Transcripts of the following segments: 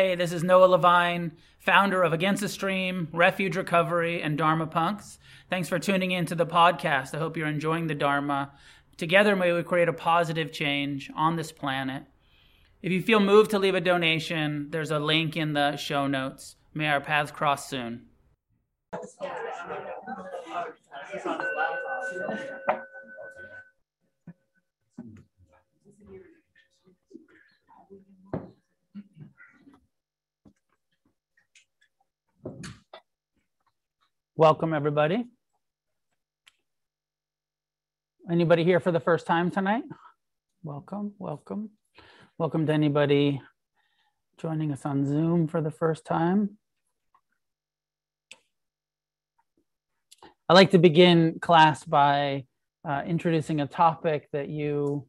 Hey, this is Noah Levine, founder of Against the Stream, Refuge Recovery, and Dharma Punx. Thanks for tuning in to the podcast. I hope you're enjoying the Dharma. Together, may we create a positive change on this planet. If you feel moved to leave a donation, there's a link in the show notes. May our paths cross soon. Welcome, everybody. Anybody here for the first time tonight? Welcome, welcome. Welcome to anybody joining us on Zoom for the first time. I like to begin class by uh, introducing a topic that you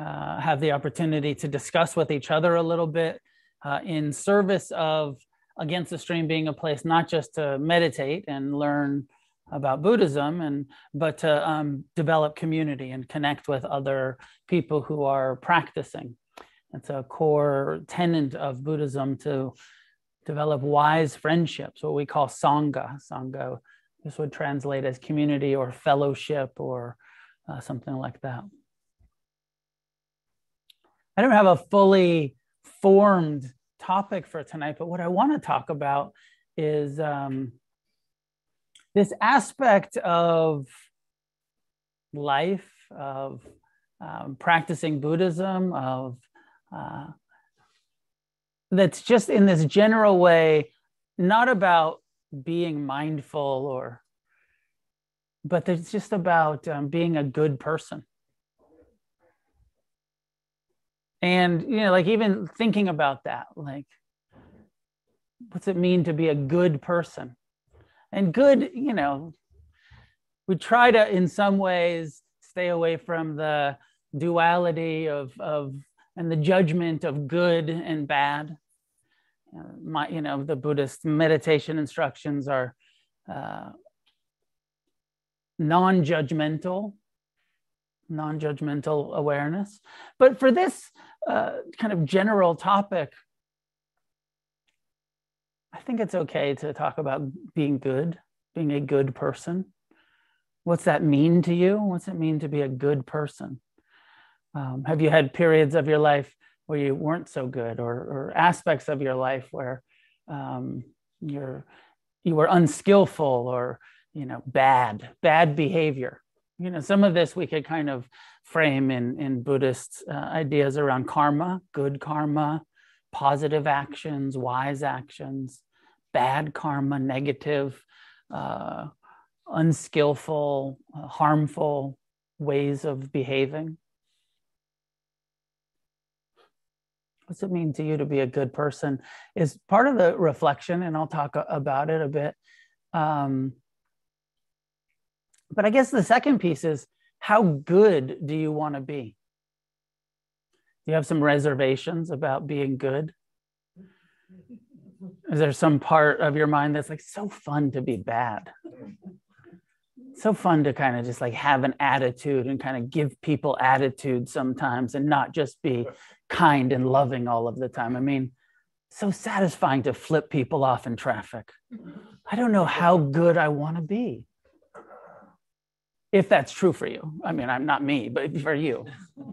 uh, have the opportunity to discuss with each other a little bit uh, in service of against the stream being a place not just to meditate and learn about Buddhism and but to um, develop community and connect with other people who are practicing. It's a core tenet of Buddhism to develop wise friendships, what we call sangha. Sangha, this would translate as community or fellowship or uh, something like that. I don't have a fully formed topic for tonight, but what I want to talk about is um, this aspect of life, of um, practicing Buddhism, of uh, that's just in this general way, not about being mindful or, but it's just about um, being a good person. And, you know, like even thinking about that, like, what's it mean to be a good person? And good, you know, we try to, in some ways, stay away from the duality of, of and the judgment of good and bad. Uh, my, you know, the Buddhist meditation instructions are uh, non judgmental, non judgmental awareness. But for this uh, kind of general topic, I think it's okay to talk about being good, being a good person. What's that mean to you? What's it mean to be a good person? Um, have you had periods of your life where you weren't so good, or, or aspects of your life where um, you're you were unskillful or you know bad bad behavior? You know, some of this we could kind of frame in in Buddhist uh, ideas around karma, good karma, positive actions, wise actions, bad karma, negative, uh, unskillful, uh, harmful ways of behaving. what's it mean to you to be a good person is part of the reflection and i'll talk about it a bit um, but i guess the second piece is how good do you want to be do you have some reservations about being good is there some part of your mind that's like so fun to be bad so fun to kind of just like have an attitude and kind of give people attitude sometimes and not just be kind and loving all of the time. I mean, so satisfying to flip people off in traffic. I don't know how good I want to be. If that's true for you. I mean, I'm not me, but for you.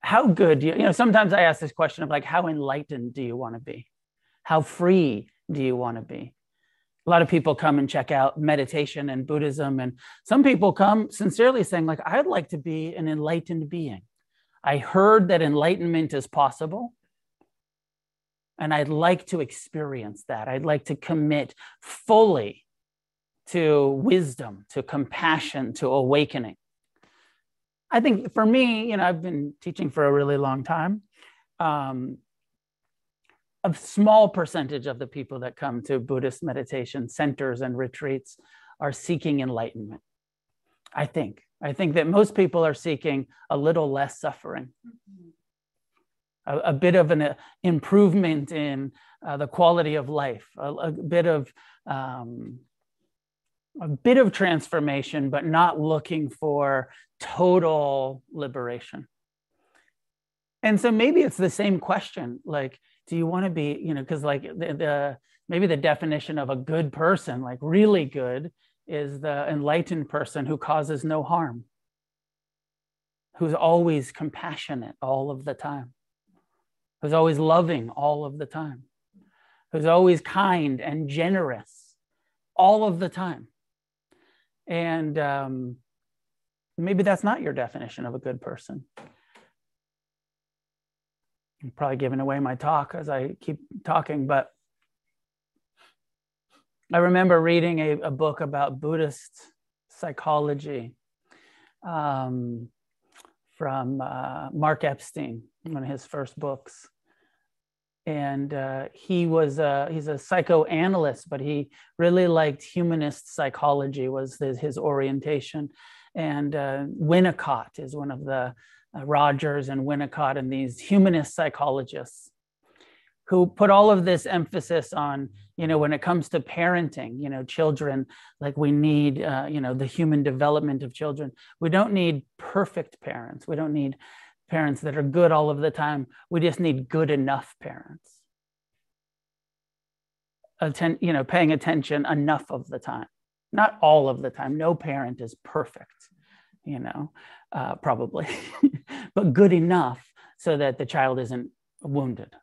How good do you, you know, sometimes I ask this question of like, how enlightened do you want to be? How free do you want to be? a lot of people come and check out meditation and buddhism and some people come sincerely saying like i'd like to be an enlightened being I heard that enlightenment is possible. And I'd like to experience that. I'd like to commit fully to wisdom, to compassion, to awakening. I think for me, you know, I've been teaching for a really long time. Um, a small percentage of the people that come to Buddhist meditation centers and retreats are seeking enlightenment. I think. I think that most people are seeking a little less suffering, a, a bit of an uh, improvement in uh, the quality of life, a, a bit of um, a bit of transformation, but not looking for total liberation. and so maybe it's the same question like do you want to be you know because like the, the maybe the definition of a good person like really good is the enlightened person who causes no harm who's always compassionate all of the time who's always loving all of the time who's always kind and generous all of the time and um, maybe that's not your definition of a good person I'm probably giving away my talk as I keep talking, but I remember reading a, a book about Buddhist psychology um, from uh, Mark Epstein, one of his first books. And uh, he was a, he's a psychoanalyst, but he really liked humanist psychology was his, his orientation. And uh, Winnicott is one of the uh, Rogers and Winnicott and these humanist psychologists who put all of this emphasis on, you know, when it comes to parenting, you know, children, like we need, uh, you know, the human development of children. We don't need perfect parents. We don't need parents that are good all of the time. We just need good enough parents. Atten- you know, paying attention enough of the time, not all of the time. No parent is perfect, you know, uh, probably, but good enough so that the child isn't wounded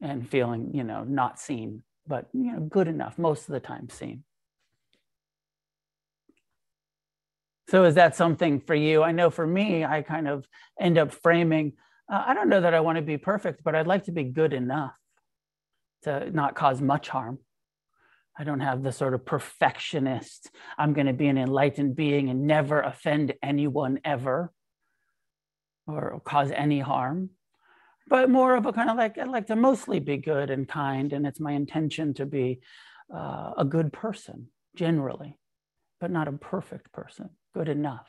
and feeling, you know, not seen, but you know, good enough most of the time seen. So is that something for you? I know for me, I kind of end up framing. Uh, I don't know that I want to be perfect, but I'd like to be good enough to not cause much harm. I don't have the sort of perfectionist, I'm going to be an enlightened being and never offend anyone ever or cause any harm, but more of a kind of like, I'd like to mostly be good and kind. And it's my intention to be uh, a good person generally, but not a perfect person, good enough.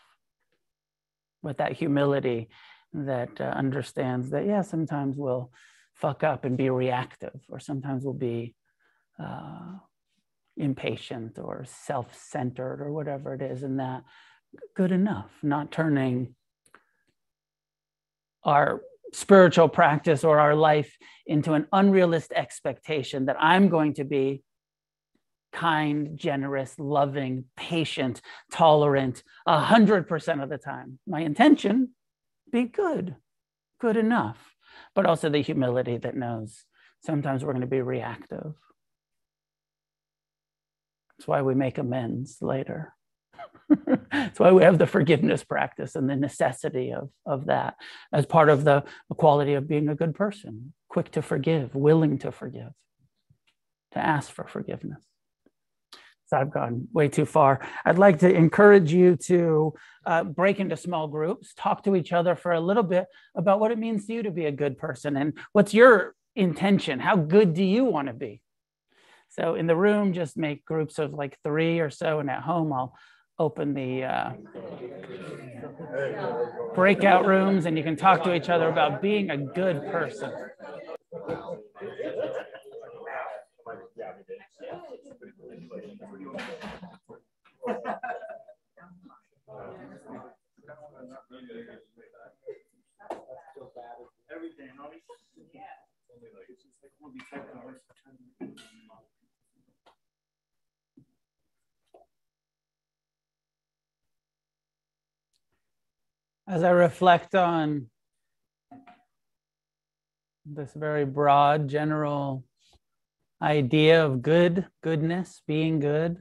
With that humility that uh, understands that, yeah, sometimes we'll fuck up and be reactive, or sometimes we'll be. Uh, impatient or self-centered or whatever it is and that good enough not turning our spiritual practice or our life into an unrealistic expectation that i'm going to be kind generous loving patient tolerant a hundred percent of the time my intention be good good enough but also the humility that knows sometimes we're going to be reactive that's why we make amends later. That's why we have the forgiveness practice and the necessity of, of that as part of the quality of being a good person, quick to forgive, willing to forgive, to ask for forgiveness. So I've gone way too far. I'd like to encourage you to uh, break into small groups, talk to each other for a little bit about what it means to you to be a good person and what's your intention. How good do you want to be? So in the room, just make groups of like three or so, and at home, I'll open the uh, breakout rooms, and you can talk to each other about being a good person. As I reflect on this very broad, general idea of good, goodness, being good.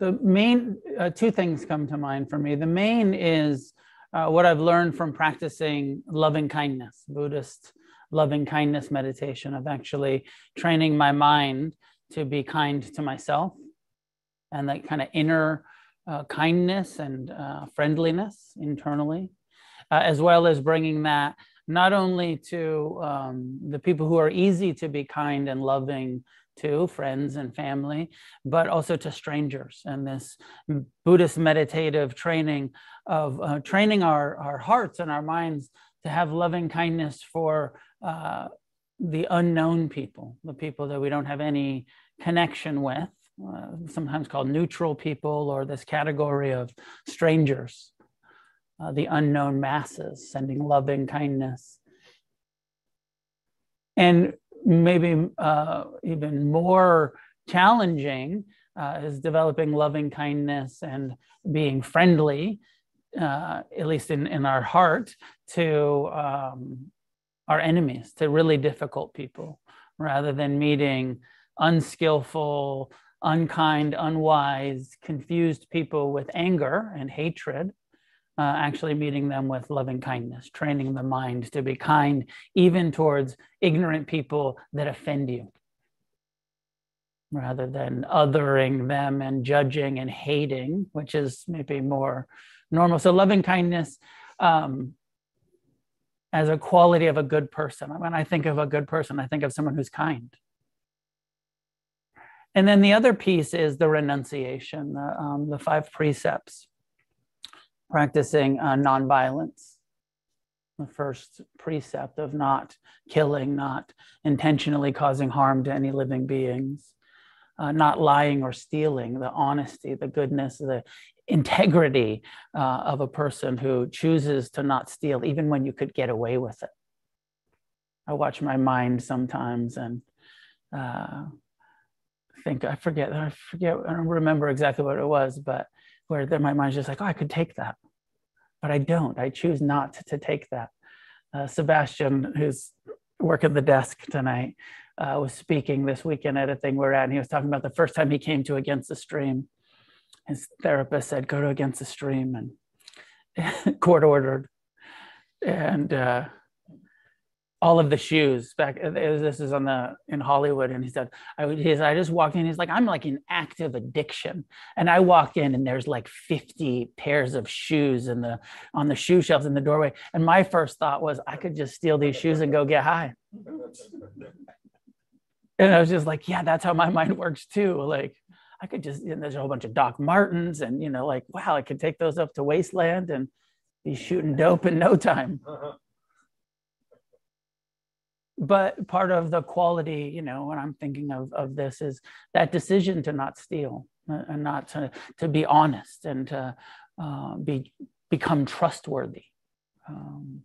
The main uh, two things come to mind for me. The main is uh, what I've learned from practicing loving kindness, Buddhist loving kindness meditation, of actually training my mind to be kind to myself and that kind of inner uh, kindness and uh, friendliness internally, uh, as well as bringing that not only to um, the people who are easy to be kind and loving to, friends and family, but also to strangers. And this Buddhist meditative training of uh, training our, our hearts and our minds to have loving kindness for uh, the unknown people, the people that we don't have any connection with uh, sometimes called neutral people, or this category of strangers, uh, the unknown masses, sending loving kindness. And maybe uh, even more challenging uh, is developing loving kindness and being friendly, uh, at least in, in our heart, to um, our enemies, to really difficult people, rather than meeting unskillful, unkind, unwise, confused people with anger and hatred. Uh, actually meeting them with loving kindness, training the mind to be kind even towards ignorant people that offend you rather than othering them and judging and hating, which is maybe more normal. So, loving kindness um, as a quality of a good person. When I think of a good person, I think of someone who's kind. And then the other piece is the renunciation, the, um, the five precepts, practicing uh, nonviolence. The first precept of not killing, not intentionally causing harm to any living beings uh, not lying or stealing, the honesty, the goodness, the integrity uh, of a person who chooses to not steal, even when you could get away with it. I watch my mind sometimes and uh, think I forget, I forget, I don't remember exactly what it was, but where then my mind's just like, oh, I could take that, but I don't. I choose not to, take that. Uh, Sebastian, who's working the desk tonight, uh, was speaking this weekend at a thing we're at, and he was talking about the first time he came to Against the Stream. His therapist said, "Go to Against the Stream," and court ordered, and uh, all of the shoes back. Uh, this is on the in Hollywood, and he said, "I he's, I just walked in. He's like, I'm like in active addiction, and I walk in, and there's like 50 pairs of shoes in the on the shoe shelves in the doorway, and my first thought was, I could just steal these shoes and go get high." and I was just like, yeah, that's how my mind works too. Like I could just, know, there's a whole bunch of Doc Martens and, you know, like, wow, I could take those up to Wasteland and be shooting dope in no time. But part of the quality, you know, when I'm thinking of, of this is that decision to not steal uh, and not to, to be honest and to uh, be, become trustworthy. Um,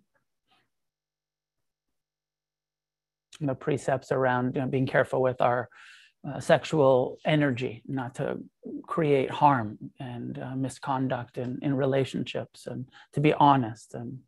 the precepts around you know, being careful with our uh, sexual energy, not to create harm and uh, misconduct in, in relationships, and to be honest. And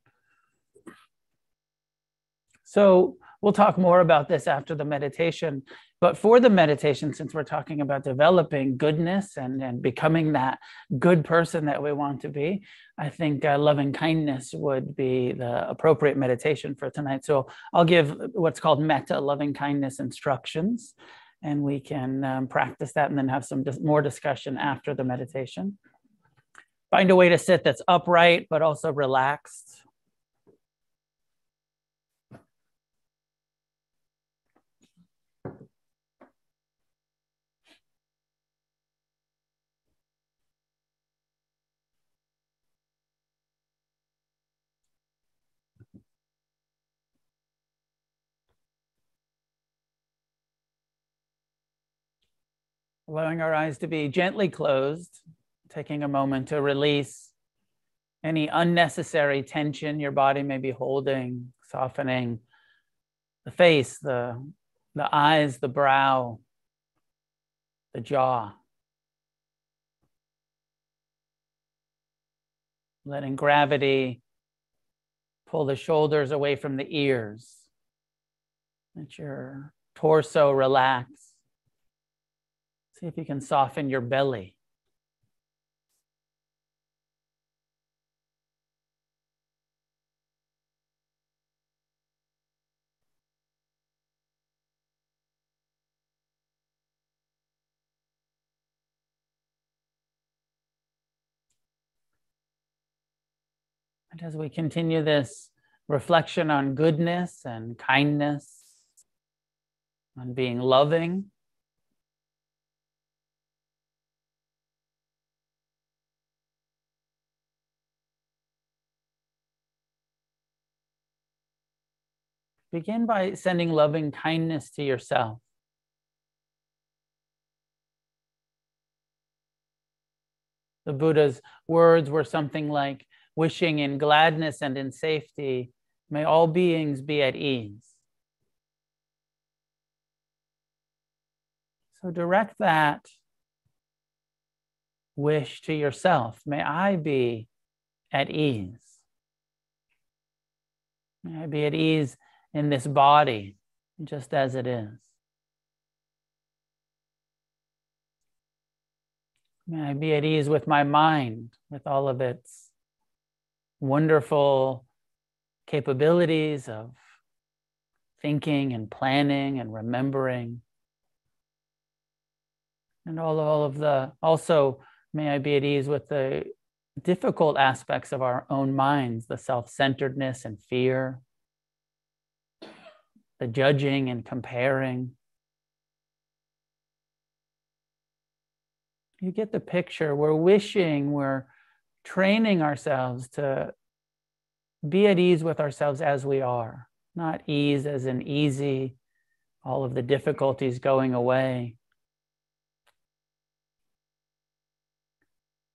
so we'll talk more about this after the meditation. But for the meditation, since we're talking about developing goodness and, and becoming that good person that we want to be, I think uh, loving kindness would be the appropriate meditation for tonight. So I'll give what's called metta loving kindness instructions, and we can um, practice that and then have some dis- more discussion after the meditation. Find a way to sit that's upright but also relaxed. Allowing our eyes to be gently closed, taking a moment to release any unnecessary tension your body may be holding, softening the face, the, the eyes, the brow, the jaw. Letting gravity pull the shoulders away from the ears. Let your torso relax. See if you can soften your belly. And as we continue this reflection on goodness and kindness, on being loving, Begin by sending loving kindness to yourself. The Buddha's words were something like wishing in gladness and in safety, may all beings be at ease. So direct that wish to yourself. May I be at ease. May I be at ease in this body, just as it is. May I be at ease with my mind, with all of its wonderful capabilities of thinking and planning and remembering. And all, of all of the, also, may I be at ease with the difficult aspects of our own minds, the self centeredness and fear, the judging and comparing. You get the picture. We're wishing, we're training ourselves to be at ease with ourselves as we are, not ease as in easy, all of the difficulties going away.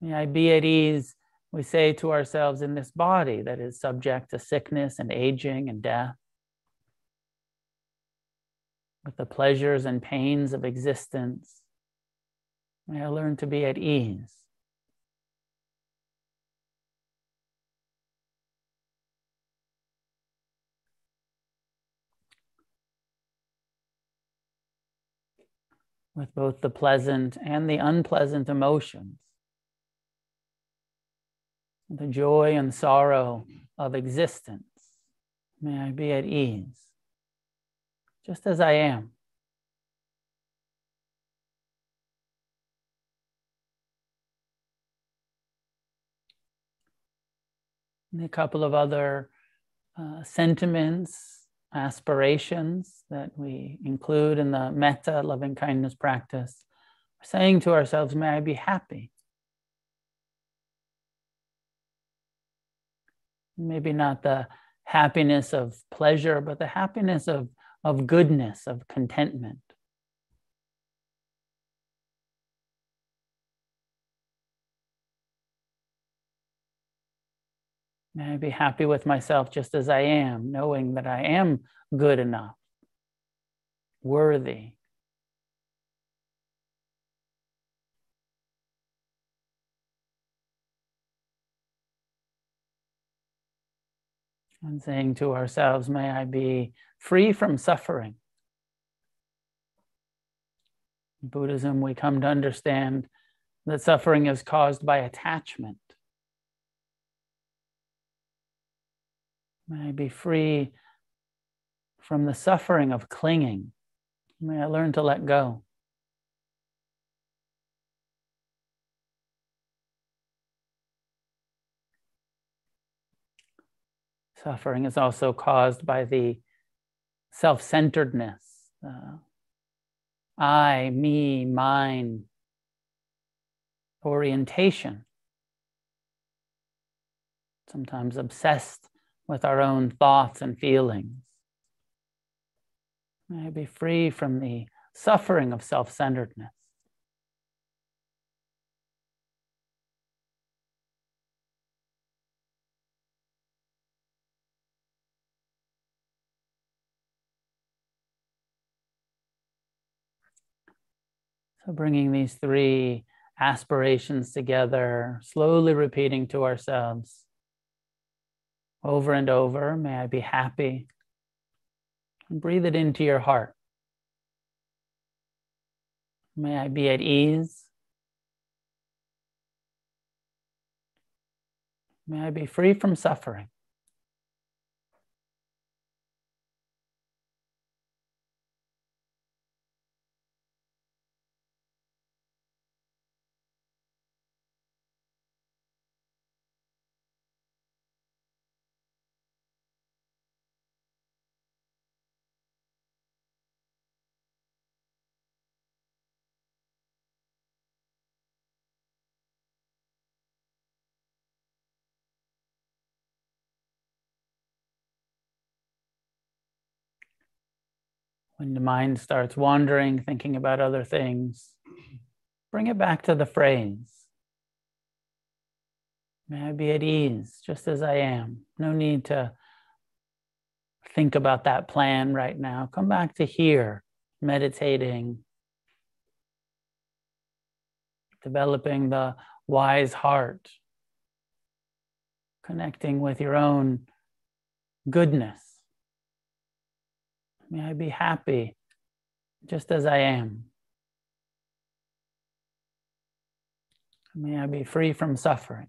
May I be at ease, we say to ourselves, in this body that is subject to sickness and aging and death, with the pleasures and pains of existence. May I learn to be at ease. With both the pleasant and the unpleasant emotions the joy and sorrow of existence. May I be at ease, just as I am. And a couple of other uh, sentiments, aspirations that we include in the metta, loving kindness practice. Saying to ourselves, May I be happy. maybe not the happiness of pleasure, but the happiness of, of goodness, of contentment. May I be happy with myself just as I am, knowing that I am good enough, worthy, and saying to ourselves, May I be free from suffering. In Buddhism, we come to understand that suffering is caused by attachment. May I be free from the suffering of clinging. May I learn to let go. Suffering is also caused by the self centeredness, uh, I, me, mine orientation. Sometimes obsessed with our own thoughts and feelings. May I be free from the suffering of self centeredness. So, bringing these three aspirations together, slowly repeating to ourselves over and over May I be happy. And breathe it into your heart. May I be at ease. May I be free from suffering. When the mind starts wandering, thinking about other things, bring it back to the phrase May I be at ease just as I am. No need to think about that plan right now. Come back to here, meditating, developing the wise heart, connecting with your own goodness. May I be happy just as I am. May I be free from suffering.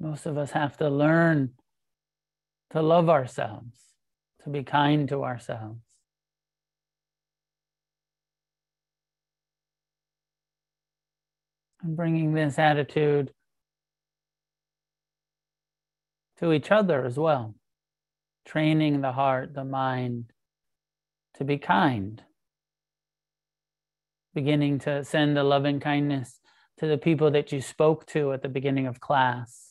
Most of us have to learn to love ourselves, to be kind to ourselves. And bringing this attitude to each other as well, training the heart, the mind to be kind, beginning to send a loving kindness to the people that you spoke to at the beginning of class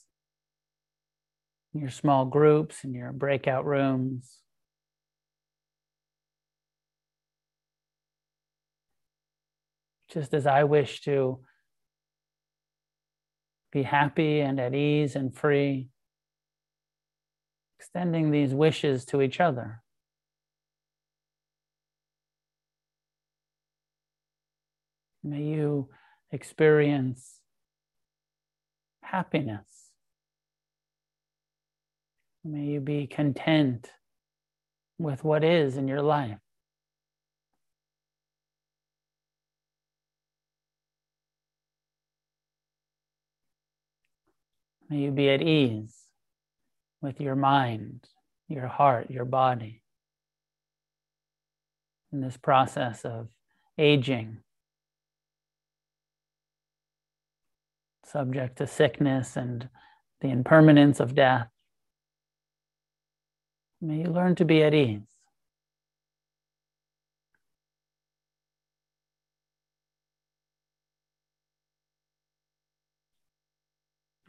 your small groups and your breakout rooms. Just as I wish to be happy and at ease and free, extending these wishes to each other. May you experience happiness May you be content with what is in your life. May you be at ease with your mind, your heart, your body in this process of aging, subject to sickness and the impermanence of death. May you learn to be at ease.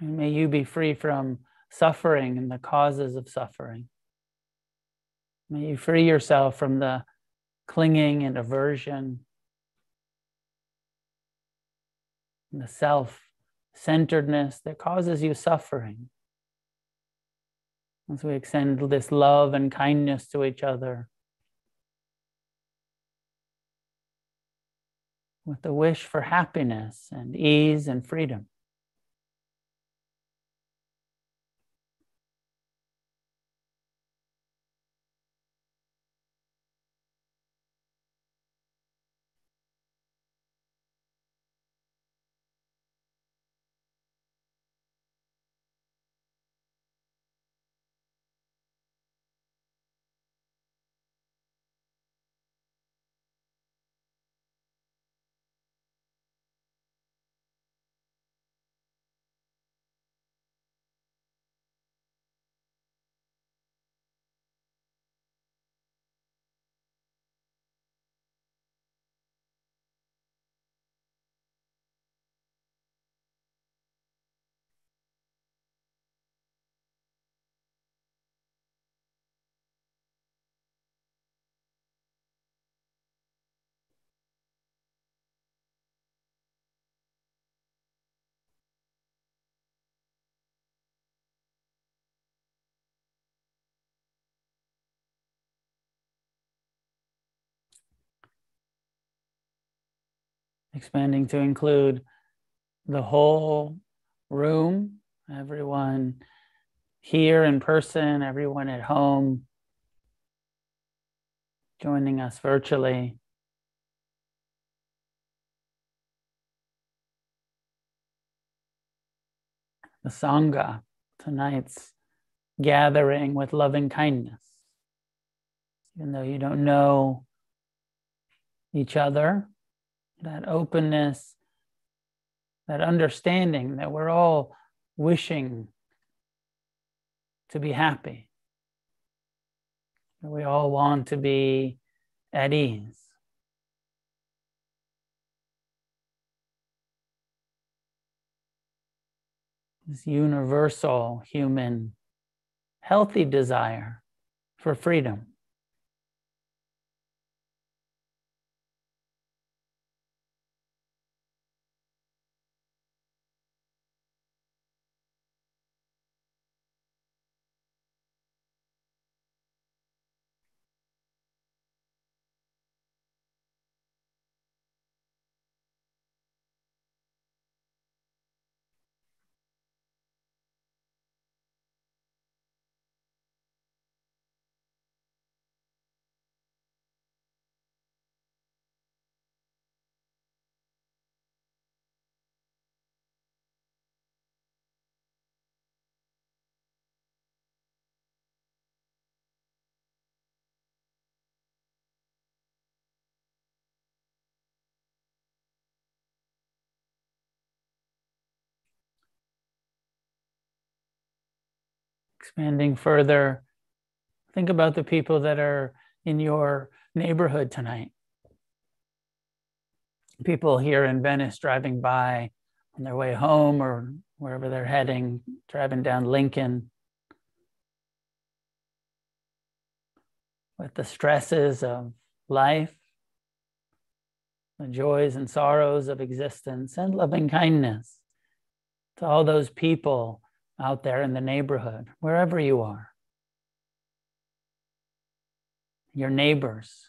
And may you be free from suffering and the causes of suffering. May you free yourself from the clinging and aversion, and the self centeredness that causes you suffering as we extend this love and kindness to each other with the wish for happiness and ease and freedom. Expanding to include the whole room, everyone here in person, everyone at home, joining us virtually. The Sangha, tonight's gathering with loving kindness. Even though you don't know each other, that openness, that understanding that we're all wishing to be happy. We all want to be at ease. This universal human healthy desire for freedom. Expanding further, think about the people that are in your neighborhood tonight. People here in Venice driving by on their way home or wherever they're heading, driving down Lincoln. With the stresses of life, the joys and sorrows of existence, and loving kindness to all those people out there in the neighborhood, wherever you are, your neighbors.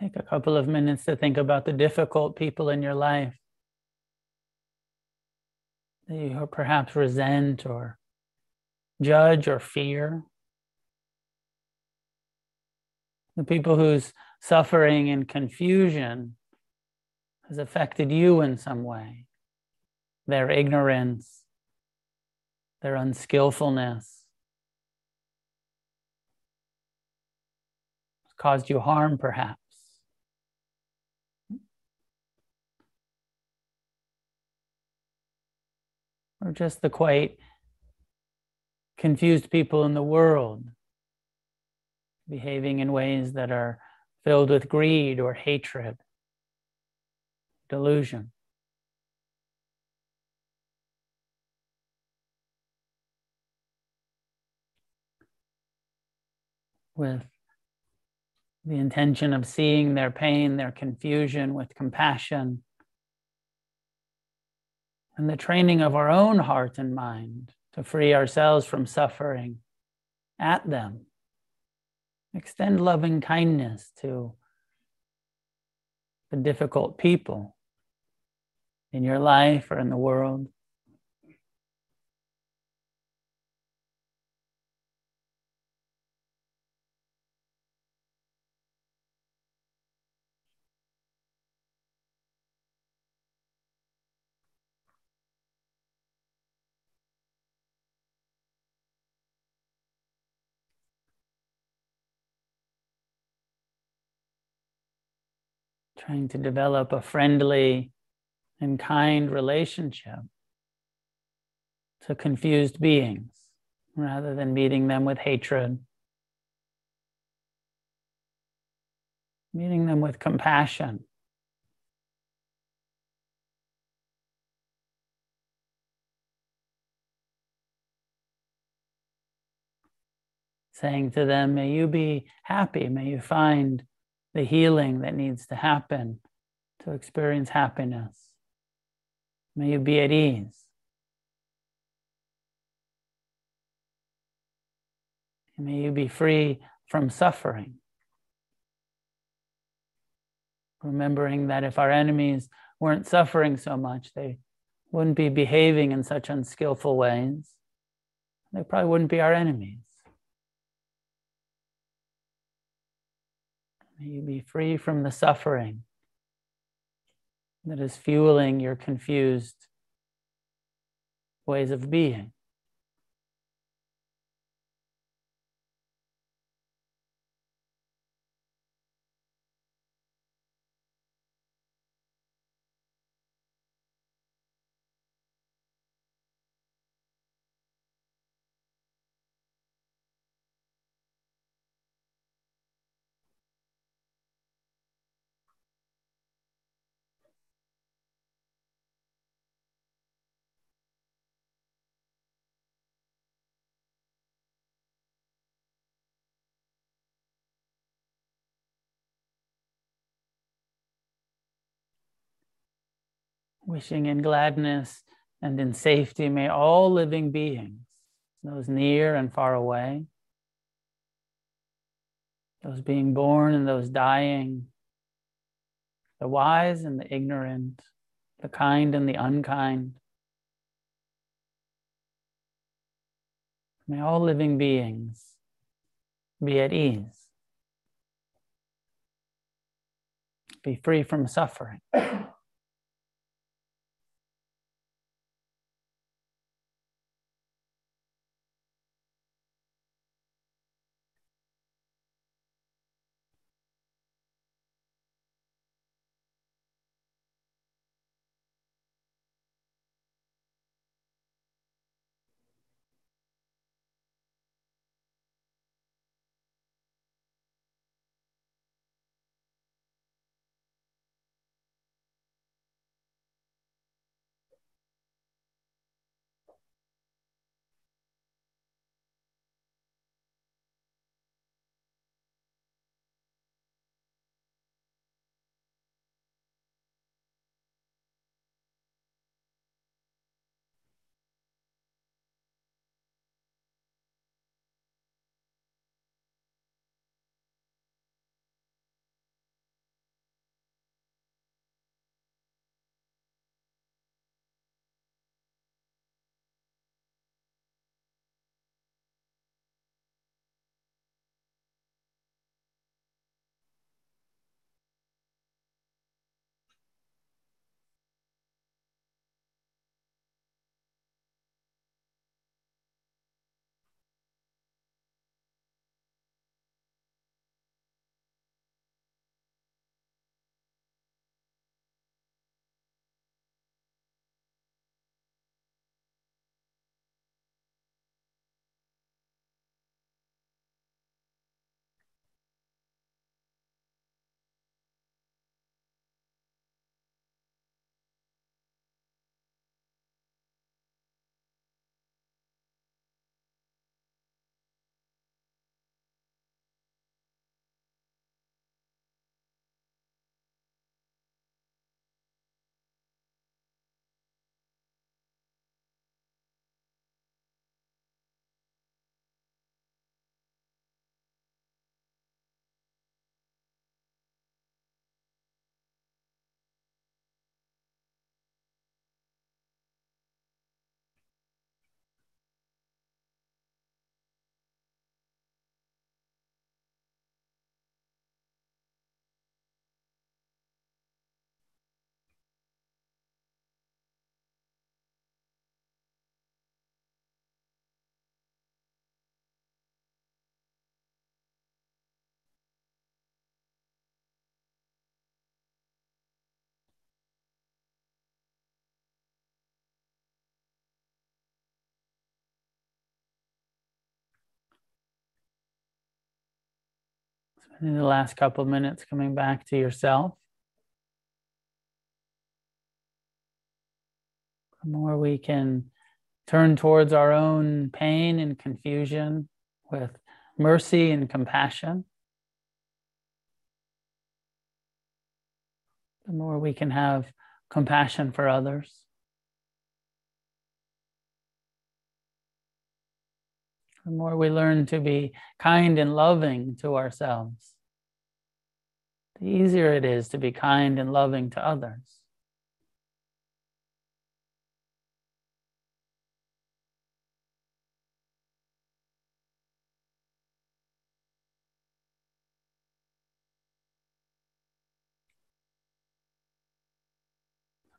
Take a couple of minutes to think about the difficult people in your life that you perhaps resent or judge or fear. The people whose suffering and confusion has affected you in some way, their ignorance, their unskillfulness caused you harm, perhaps. Or just the quite confused people in the world behaving in ways that are filled with greed or hatred, delusion. With the intention of seeing their pain, their confusion with compassion, and the training of our own heart and mind to free ourselves from suffering at them. Extend loving kindness to the difficult people in your life or in the world. Trying to develop a friendly and kind relationship to confused beings rather than meeting them with hatred, meeting them with compassion. Saying to them, May you be happy, may you find the healing that needs to happen to experience happiness. May you be at ease. May you be free from suffering. Remembering that if our enemies weren't suffering so much, they wouldn't be behaving in such unskillful ways. They probably wouldn't be our enemies. May you be free from the suffering that is fueling your confused ways of being. Wishing in gladness and in safety may all living beings, those near and far away, those being born and those dying, the wise and the ignorant, the kind and the unkind, may all living beings be at ease, be free from suffering. in the last couple of minutes, coming back to yourself. The more we can turn towards our own pain and confusion with mercy and compassion, the more we can have compassion for others. The more we learn to be kind and loving to ourselves, the easier it is to be kind and loving to others.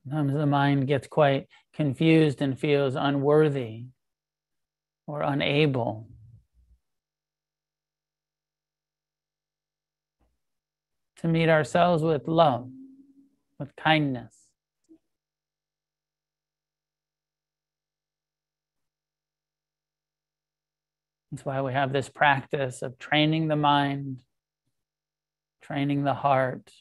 Sometimes the mind gets quite confused and feels unworthy or unable. To meet ourselves with love, with kindness. That's why we have this practice of training the mind, training the heart,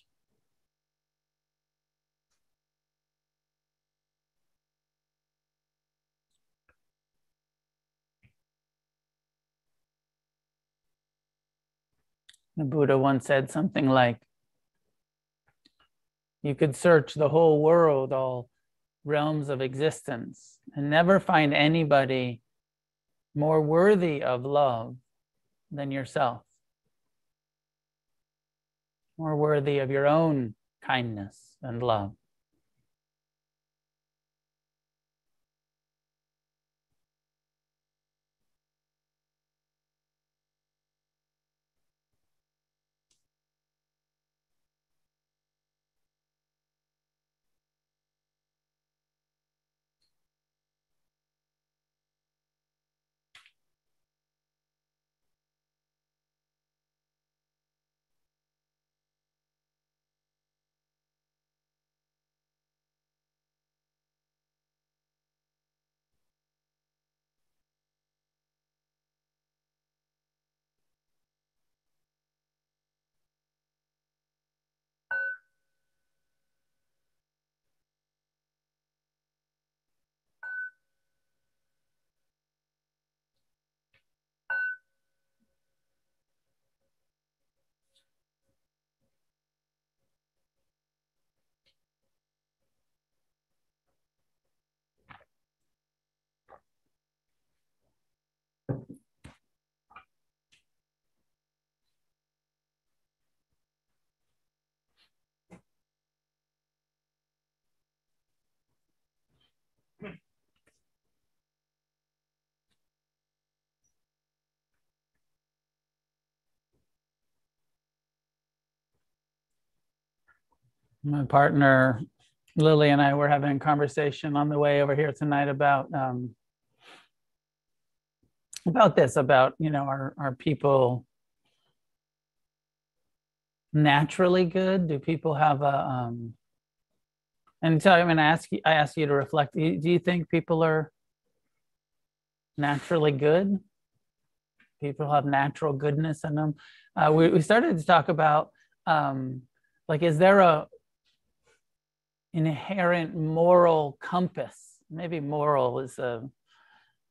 The Buddha once said something like, You could search the whole world, all realms of existence, and never find anybody more worthy of love than yourself, more worthy of your own kindness and love. My partner Lily and I were having a conversation on the way over here tonight about um, about this, about you know, are are people naturally good? Do people have a um, and so I'm going to ask you. I ask you to reflect. Do you, think people are naturally good? People have natural goodness in them. Uh, we we started to talk about um, like, is there a inherent moral compass. Maybe moral is a, uh,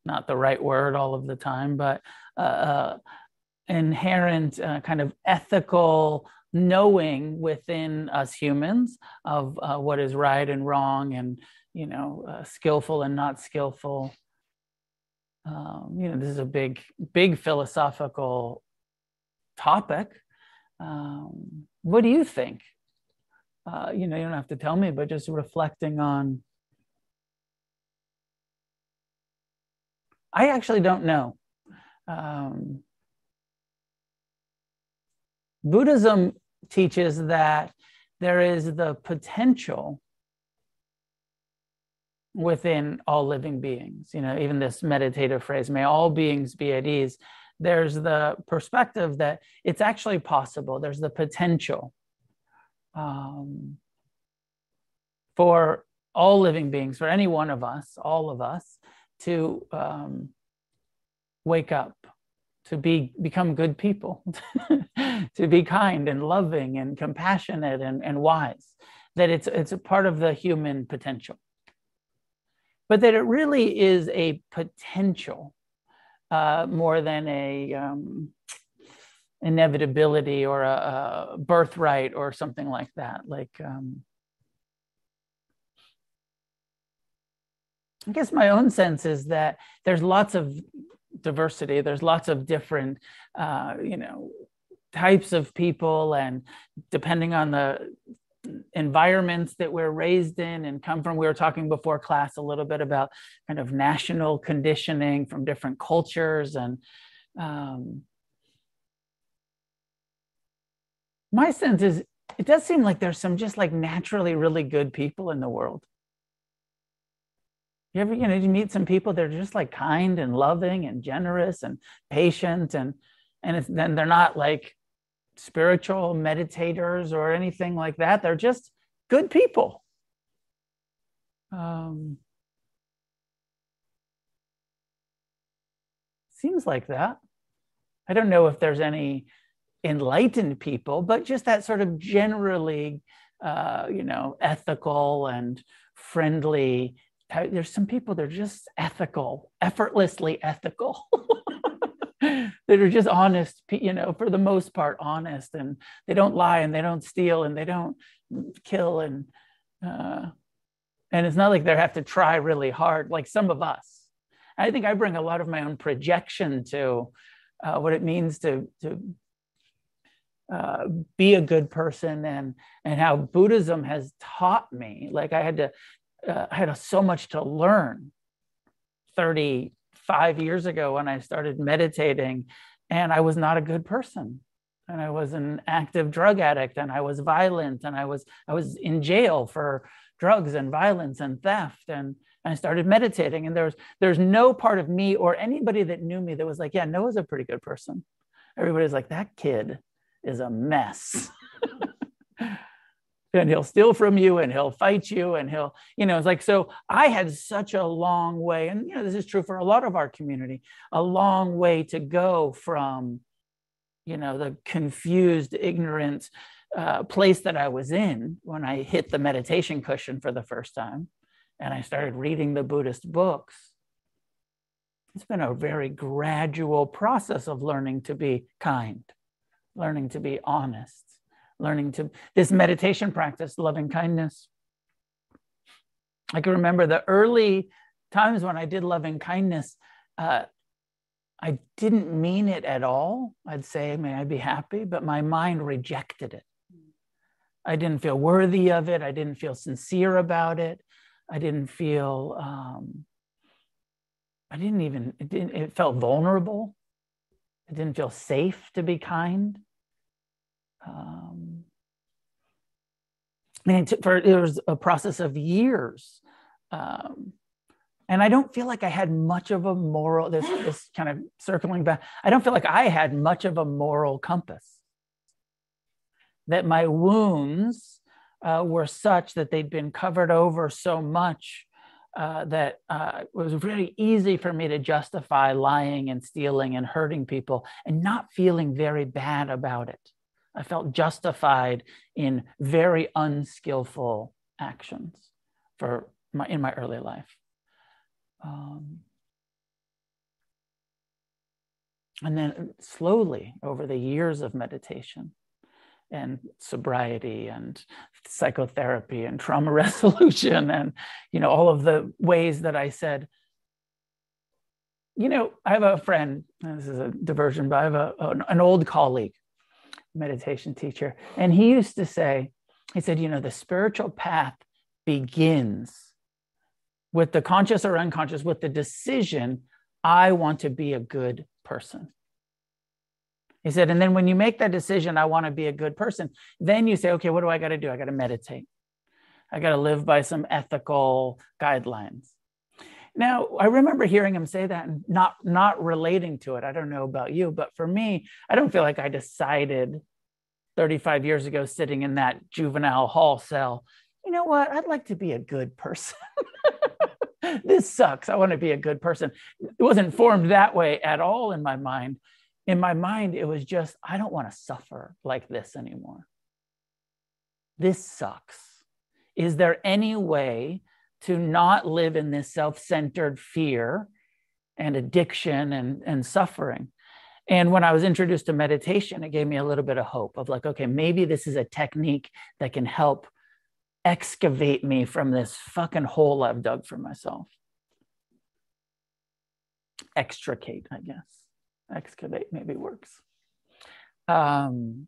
not the right word all of the time, but uh, uh, inherent uh, kind of ethical knowing within us humans of uh, what is right and wrong and you know uh, skillful and not skillful. Um, you know this is a big big philosophical topic. Um, what do you think uh, you know, you don't have to tell me, but just reflecting on. I actually don't know. Um, Buddhism teaches that there is the potential within all living beings. You know, even this meditative phrase, may all beings be at ease. There's the perspective that it's actually possible, there's the potential um, for all living beings, for any one of us, all of us, to um, wake up, to be become good people, to be kind and loving and compassionate and, and wise, that it's it's a part of the human potential. But that it really is a potential uh, more than a um, inevitability or a, a, birthright or something like that. Like um, I guess my own sense is that there's lots of diversity. There's lots of different, uh, you know, types of people, and depending on the environments that we're raised in and come from. We were talking before class a little bit about kind of national conditioning from different cultures and. Um, my sense is it does seem like there's some just like naturally really good people in the world. You ever, you know, you meet some people, they're just like kind and loving and generous and patient and and it's, then they're not like spiritual meditators or anything like that. They're just good people. Um, seems like that. I don't know if there's any enlightened people, but just that sort of generally, uh, you know, ethical and friendly there's some people that are just ethical, effortlessly ethical. that are just honest, you know, for the most part, honest, and they don't lie and they don't steal and they don't kill and uh, and it's not like they have to try really hard like some of us. I think I bring a lot of my own projection to uh, what it means to to uh, be a good person and and how Buddhism has taught me. Like I had to uh, I had so much to learn 35 years ago when I started meditating, and I was not a good person. And I was an active drug addict, and I was violent, and I was I was in jail for drugs and violence and theft. And I started meditating, and there's there's no part of me or anybody that knew me that was like, yeah, Noah's a pretty good person. Everybody's like, that kid is a mess. and he'll steal from you and he'll fight you and he'll you know it's like so i had such a long way and you know this is true for a lot of our community a long way to go from you know the confused ignorant uh, place that i was in when i hit the meditation cushion for the first time and i started reading the buddhist books it's been a very gradual process of learning to be kind learning to be honest learning to this meditation practice, loving kindness. I can remember the early times when I did loving kindness. Uh, I didn't mean it at all. I'd say, may I be happy, but my mind rejected it. I didn't feel worthy of it. I didn't feel sincere about it. I didn't feel, um, I didn't even, it, didn't, it felt vulnerable. It didn't feel safe to be kind. Um, and it, for, it was a process of years. Um, and I don't feel like I had much of a moral, this, this kind of circling back, I don't feel like I had much of a moral compass. That my wounds uh, were such that they'd been covered over so much uh, that uh, it was very easy for me to justify lying and stealing and hurting people and not feeling very bad about it. I felt justified in very unskillful actions for my, in my early life. Um, and then slowly over the years of meditation and sobriety and psychotherapy and trauma resolution and you know all of the ways that i said you know i have a friend this is a diversion but i have a, an old colleague meditation teacher. And he used to say, he said, you know, the spiritual path begins with the conscious or unconscious, with the decision, I want to be a good person. He said, and then when you make that decision, I want to be a good person, then you say, okay, what do I got to do? I got to meditate. I got to live by some ethical guidelines. Now, I remember hearing him say that and not not relating to it. I don't know about you, but for me, I don't feel like I decided 35 years ago sitting in that juvenile hall cell, you know what? I'd like to be a good person. this sucks. I want to be a good person. It wasn't formed that way at all in my mind. in my mind, it was just, I don't want to suffer like this anymore. This sucks. Is there any way to not live in this self centered fear and addiction and, and suffering? And when I was introduced to meditation, it gave me a little bit of hope of like, okay, maybe this is a technique that can help excavate me from this fucking hole I've dug for myself. Extricate, I guess. Excavate maybe works. Um,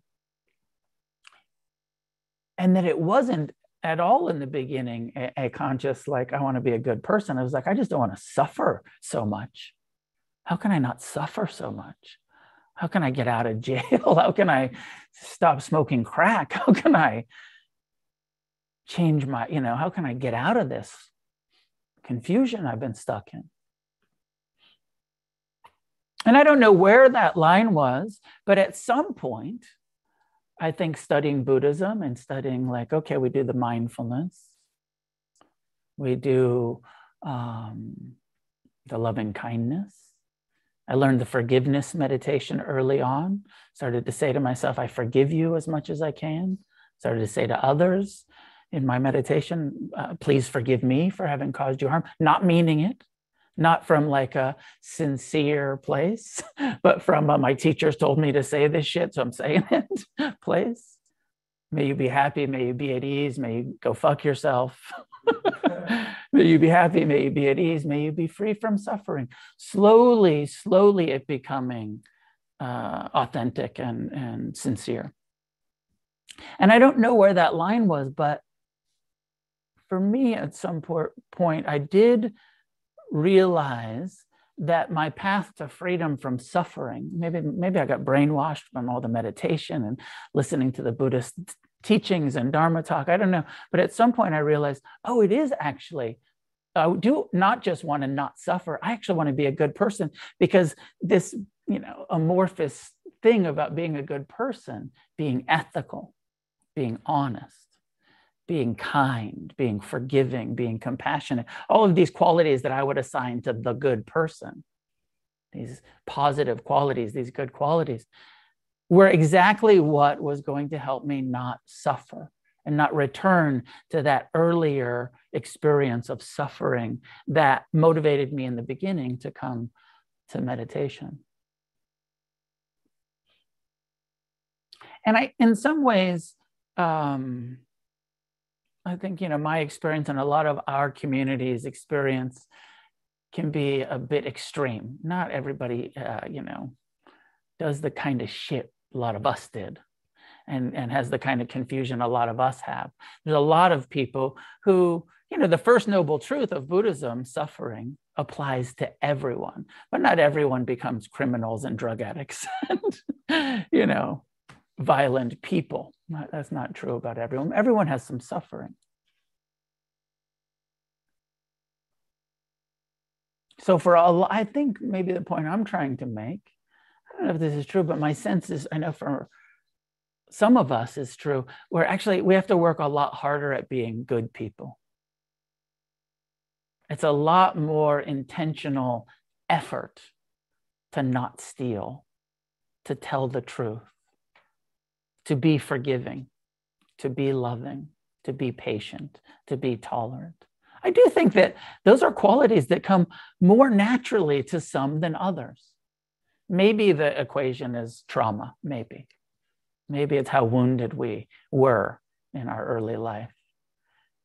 and that it wasn't at all in the beginning a, a conscious, like, I want to be a good person. I was like, I just don't want to suffer so much. How can I not suffer so much? How can I get out of jail? How can I stop smoking crack? How can I change my, you know, how can I get out of this confusion I've been stuck in? And I don't know where that line was, but at some point, I think studying Buddhism and studying, like, okay, we do the mindfulness, we do um, the loving kindness, I learned the forgiveness meditation early on. Started to say to myself, I forgive you as much as I can. Started to say to others in my meditation, uh, please forgive me for having caused you harm, not meaning it, not from like a sincere place, but from uh, my teachers told me to say this shit, so I'm saying it place. May you be happy. May you be at ease. May you go fuck yourself. may you be happy. May you be at ease. May you be free from suffering. Slowly, slowly, it becoming uh, authentic and, and sincere. And I don't know where that line was, but for me, at some point, I did realize that my path to freedom from suffering maybe maybe i got brainwashed from all the meditation and listening to the buddhist teachings and dharma talk i don't know. But at some point i realized oh it is actually i do not just want to not suffer i actually want to be a good person because this you know amorphous thing about being a good person being ethical being honest being kind, being forgiving, being compassionate, all of these qualities that I would assign to the good person, these positive qualities, these good qualities, were exactly what was going to help me not suffer and not return to that earlier experience of suffering that motivated me in the beginning to come to meditation. And I, in some ways, um, I think, you know, my experience and a lot of our community's experience can be a bit extreme. Not everybody, uh, you know, does the kind of shit a lot of us did and, and has the kind of confusion a lot of us have. There's a lot of people who, you know, the first noble truth of Buddhism, suffering, applies to everyone, but not everyone becomes criminals and drug addicts and, you know, violent people. That's not true about everyone. Everyone has some suffering. So for a, I think maybe the point I'm trying to make, I don't know if this is true, but my sense is, I know for some of us is true, where actually we have to work a lot harder at being good people. It's a lot more intentional effort to not steal, to tell the truth, to be forgiving, to be loving, to be patient, to be tolerant. I do think that those are qualities that come more naturally to some than others. Maybe the equation is trauma, maybe. Maybe it's how wounded we were in our early life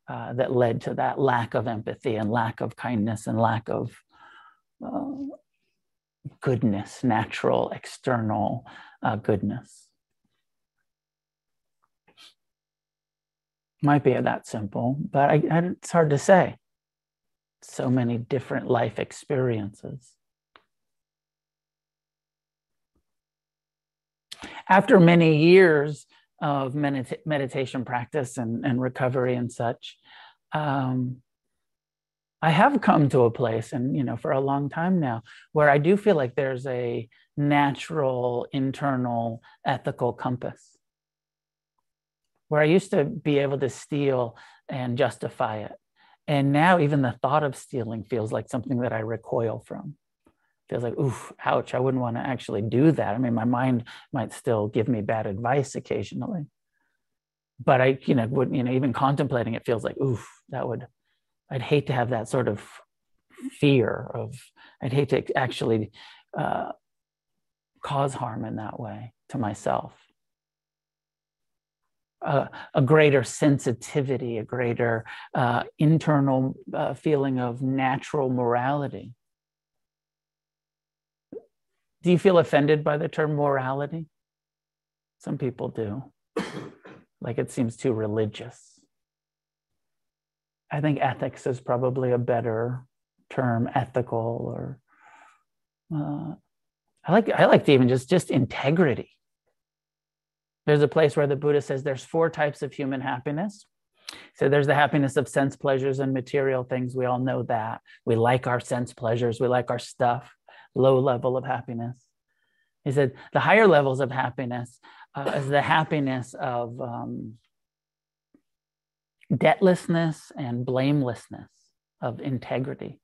uh, that led to that lack of empathy and lack of kindness and lack of uh, goodness, natural, external uh, goodness. Might be that simple, but I, I, it's hard to say. So many different life experiences. After many years of medita- meditation practice and, and recovery and such, um, I have come to a place, and you know, for a long time now, where I do feel like there's a natural internal ethical compass where I used to be able to steal and justify it. And now even the thought of stealing feels like something that I recoil from. feels like, oof, ouch, I wouldn't want to actually do that. I mean, my mind might still give me bad advice occasionally. But I, you know, would, you know, even contemplating it feels like, oof, that would, I'd hate to have that sort of fear of, I'd hate to actually uh, cause harm in that way to myself. Uh, a greater sensitivity, a greater uh, internal uh, feeling of natural morality. Do you feel offended by the term morality? Some people do. like it seems too religious. I think ethics is probably a better term, ethical or uh, I like I like to even just just integrity. There's a place where the Buddha says there's four types of human happiness. So there's the happiness of sense pleasures and material things. We all know that. We like our sense pleasures, we like our stuff low level of happiness. He said the higher levels of happiness uh, is the happiness of um, debtlessness and blamelessness, of integrity,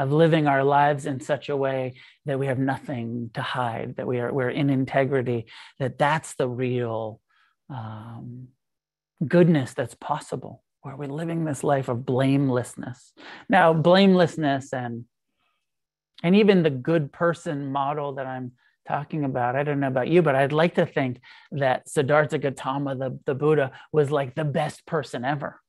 of living our lives in such a way that we have nothing to hide, that we are we're in integrity, that that's the real um, goodness that's possible, where we're living this life of blamelessness. Now, blamelessness and and even the good person model that I'm talking about, I don't know about you, but I'd like to think that Siddhartha Gautama, the, the Buddha, was like the best person ever.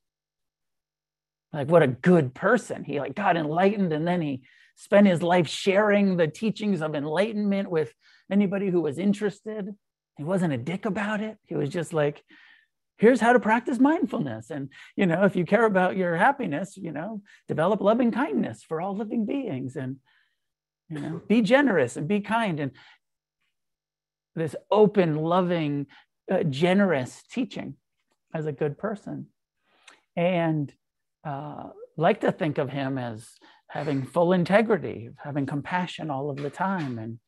Like what a good person. He like got enlightened and then he spent his life sharing the teachings of enlightenment with anybody who was interested. He wasn't a dick about it. He was just like, here's how to practice mindfulness. And, you know, if you care about your happiness, you know, develop loving kindness for all living beings. And, you know be generous and be kind and this open loving uh, generous teaching as a good person and uh, like to think of him as having full integrity having compassion all of the time and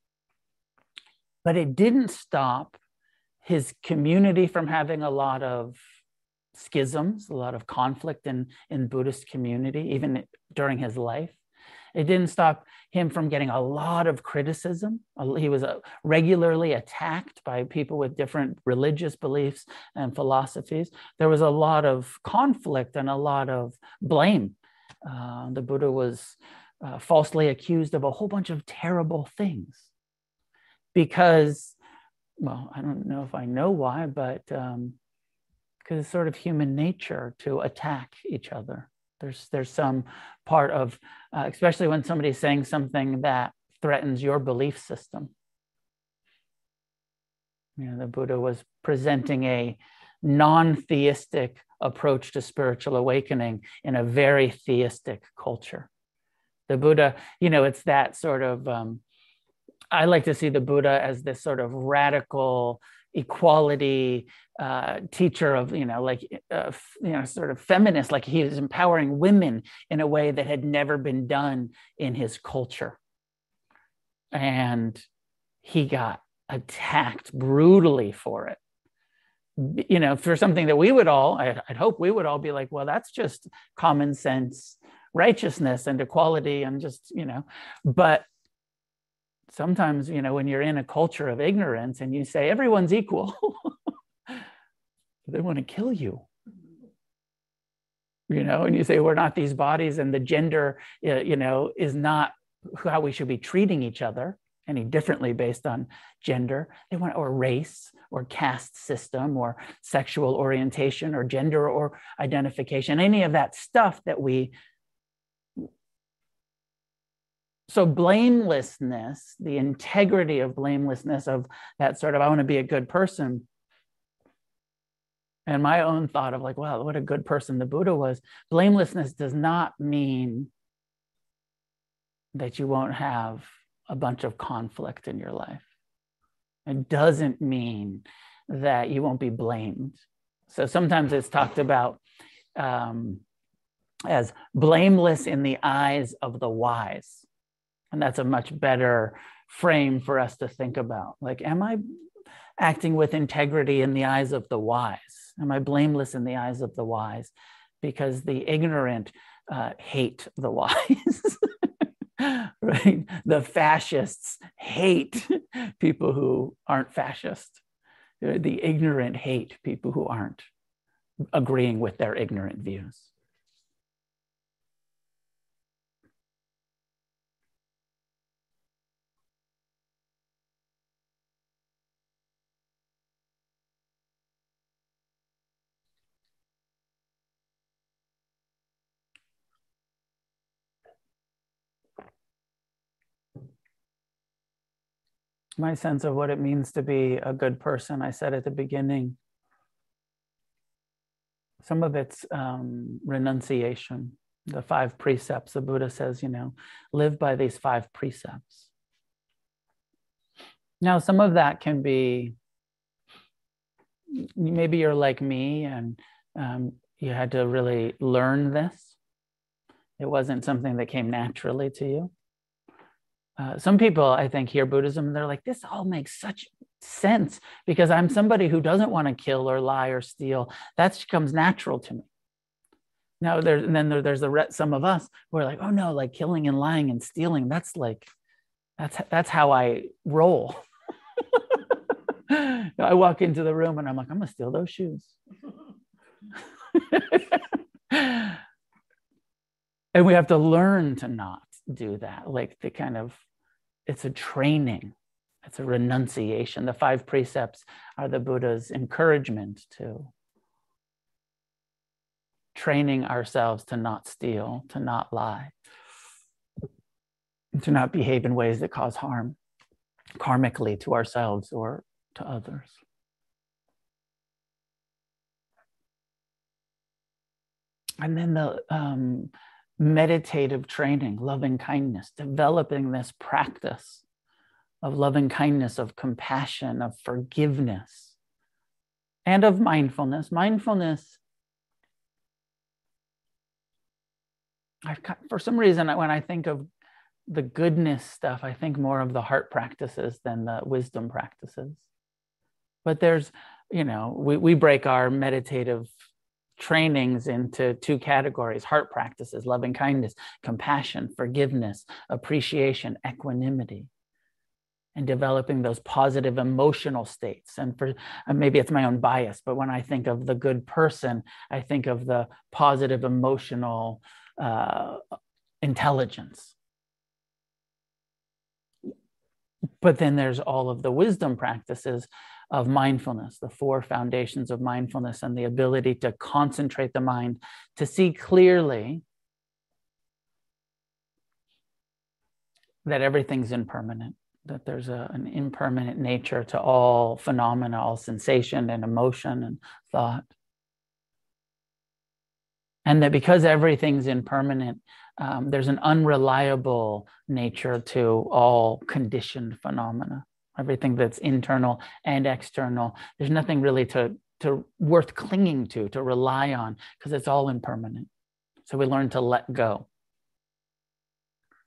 but it didn't stop his community from having a lot of schisms a lot of conflict in in buddhist community even during his life it didn't stop him from getting a lot of criticism. He was uh, regularly attacked by people with different religious beliefs and philosophies. There was a lot of conflict and a lot of blame. Uh, the Buddha was uh, falsely accused of a whole bunch of terrible things because, well, I don't know if I know why, but um, because it's sort of human nature to attack each other. There's there's some part of, uh, especially when somebody's saying something that threatens your belief system. You know, the Buddha was presenting a non-theistic approach to spiritual awakening in a very theistic culture. The Buddha, you know, it's that sort of. Um, I like to see the Buddha as this sort of radical equality uh, teacher of you know like uh, you know sort of feminist like he was empowering women in a way that had never been done in his culture. And he got attacked brutally for it. You know for something that we would all I'd, I'd hope we would all be like well that's just common sense righteousness and equality and just you know but sometimes you know when you're in a culture of ignorance and you say everyone's equal they want to kill you. You know and you say we're not these bodies and the gender uh, you know is not how we should be treating each other any differently based on gender. They want or race or caste system or sexual orientation or gender or identification any of that stuff that we so blamelessness the integrity of blamelessness of that sort of i want to be a good person. And my own thought of like wow what a good person the buddha was. Blamelessness does not mean that you won't have a bunch of conflict in your life. It doesn't mean that you won't be blamed. So sometimes it's talked about um, as blameless in the eyes of the wise and that's a much better frame for us to think about. Like, am I acting with integrity in the eyes of the wise? Am I blameless in the eyes of the wise? Because the ignorant uh, hate the wise. right? The fascists hate people who aren't fascist. The ignorant hate people who aren't agreeing with their ignorant views. My sense of what it means to be a good person. I said at the beginning, some of it's um, renunciation, the five precepts. The Buddha says, you know, live by these five precepts. Now, some of that can be maybe you're like me and um, you had to really learn this. It wasn't something that came naturally to you uh, some people I think hear Buddhism and they're like, this all makes such sense because I'm somebody who doesn't want to kill or lie or steal. That comes natural to me. Now there's and then there, there's the some of us who are like, oh no, like killing and lying and stealing. That's like, that's that's how I roll. I walk into the room and I'm like, I'm gonna steal those shoes. and we have to learn to not do that. Like the kind of it's a training. It's a renunciation. The five precepts are the buddha's encouragement to training ourselves to not steal to not lie to not behave in ways that cause harm karmically to ourselves or to others. And then the um, meditative training, loving kindness, developing this practice of loving kindness, of compassion, of forgiveness, and of mindfulness. Mindfulness, I've got, for some reason, when I think of the goodness stuff, I think more of the heart practices than the wisdom practices. But there's, you know, we, we break our meditative trainings into two categories heart practices, loving kindness, compassion, forgiveness, appreciation, equanimity, and developing those positive emotional states. And for maybe it's my own bias, but when I think of the good person, I think of the positive emotional uh, intelligence. But then there's all of the wisdom practices of mindfulness, the four foundations of mindfulness, and the ability to concentrate the mind to see clearly that everything's impermanent, that there's a, an impermanent nature to all phenomena, all sensation and emotion and thought. And that because everything's impermanent, um, there's an unreliable nature to all conditioned phenomena everything that's internal and external. There's nothing really to, to worth clinging to, to rely on, because it's all impermanent. So we learn to let go.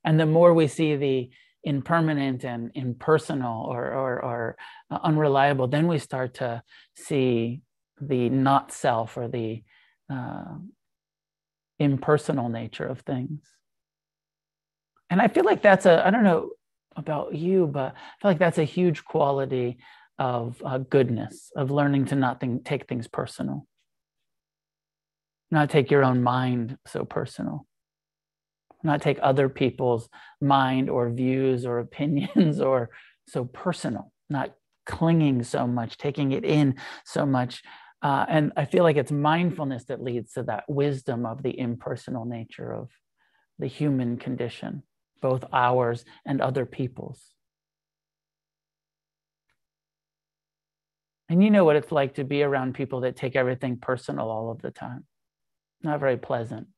And the more we see the impermanent and impersonal or, or, or uh, unreliable, then we start to see the not self or the uh, impersonal nature of things. And I feel like that's a, I don't know, about you, but I feel like that's a huge quality of uh, goodness, of learning to not think, take things personal, not take your own mind so personal, not take other people's mind or views or opinions or so personal, not clinging so much, taking it in so much. Uh, and I feel like it's mindfulness that leads to that wisdom of the impersonal nature of the human condition both ours and other people's. And you know what it's like to be around people that take everything personal all of the time. Not very pleasant.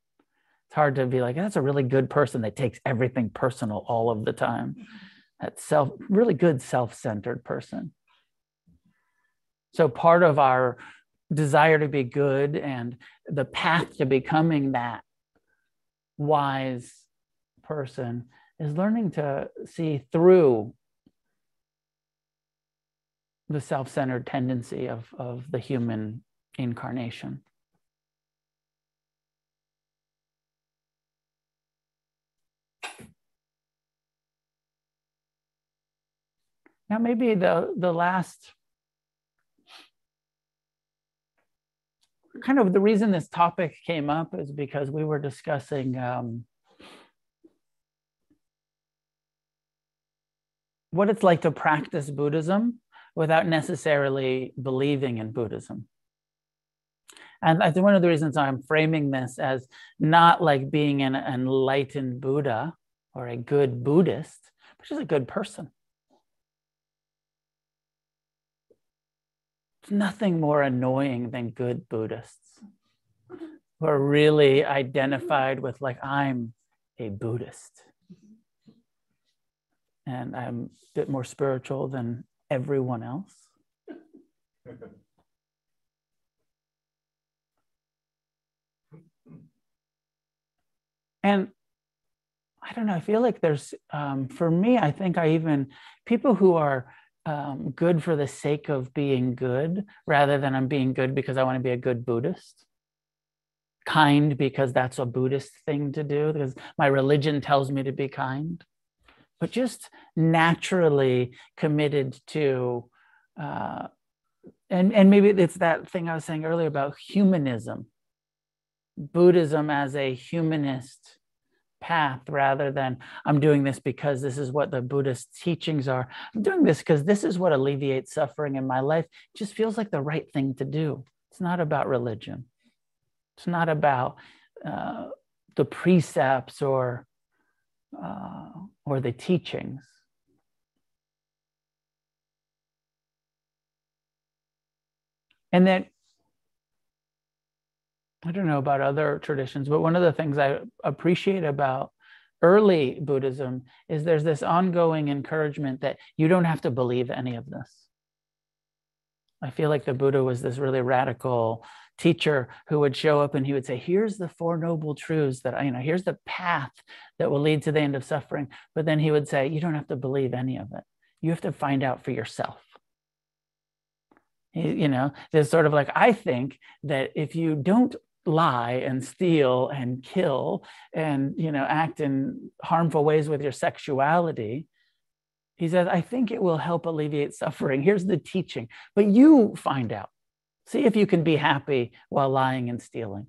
It's hard to be like, that's a really good person that takes everything personal all of the time. That self, really good self-centered person. So part of our desire to be good and the path to becoming that wise person is learning to see through the self centered tendency of, of the human incarnation. Now, maybe the, the last kind of the reason this topic came up is because we were discussing um, what it's like to practice Buddhism without necessarily believing in Buddhism. And I think one of the reasons I'm framing this as not like being an enlightened Buddha or a good Buddhist, but just a good person. It's nothing more annoying than good Buddhists who are really identified with, like, I'm a Buddhist. And I'm a bit more spiritual than everyone else. and I don't know, I feel like there's, um, for me, I think I even, people who are um, good for the sake of being good rather than I'm being good because I want to be a good Buddhist. Kind because that's a Buddhist thing to do, because my religion tells me to be kind. But just naturally committed to, uh, and, and maybe it's that thing I was saying earlier about humanism, Buddhism as a humanist path rather than I'm doing this because this is what the Buddhist teachings are. I'm doing this because this is what alleviates suffering in my life. It just feels like the right thing to do. It's not about religion. It's not about uh, the precepts or uh, or the teachings. And that I don't know about other traditions, but one of the things I appreciate about early Buddhism is there's this ongoing encouragement that you don't have to believe any of this. I feel like the Buddha was this really radical teacher who would show up and he would say, Here's the Four Noble Truths that I, you know, here's the path that will lead to the end of suffering. But then he would say, You don't have to believe any of it. You have to find out for yourself you know there's sort of like i think that if you don't lie and steal and kill and you know act in harmful ways with your sexuality he says i think it will help alleviate suffering here's the teaching but you find out see if you can be happy while lying and stealing.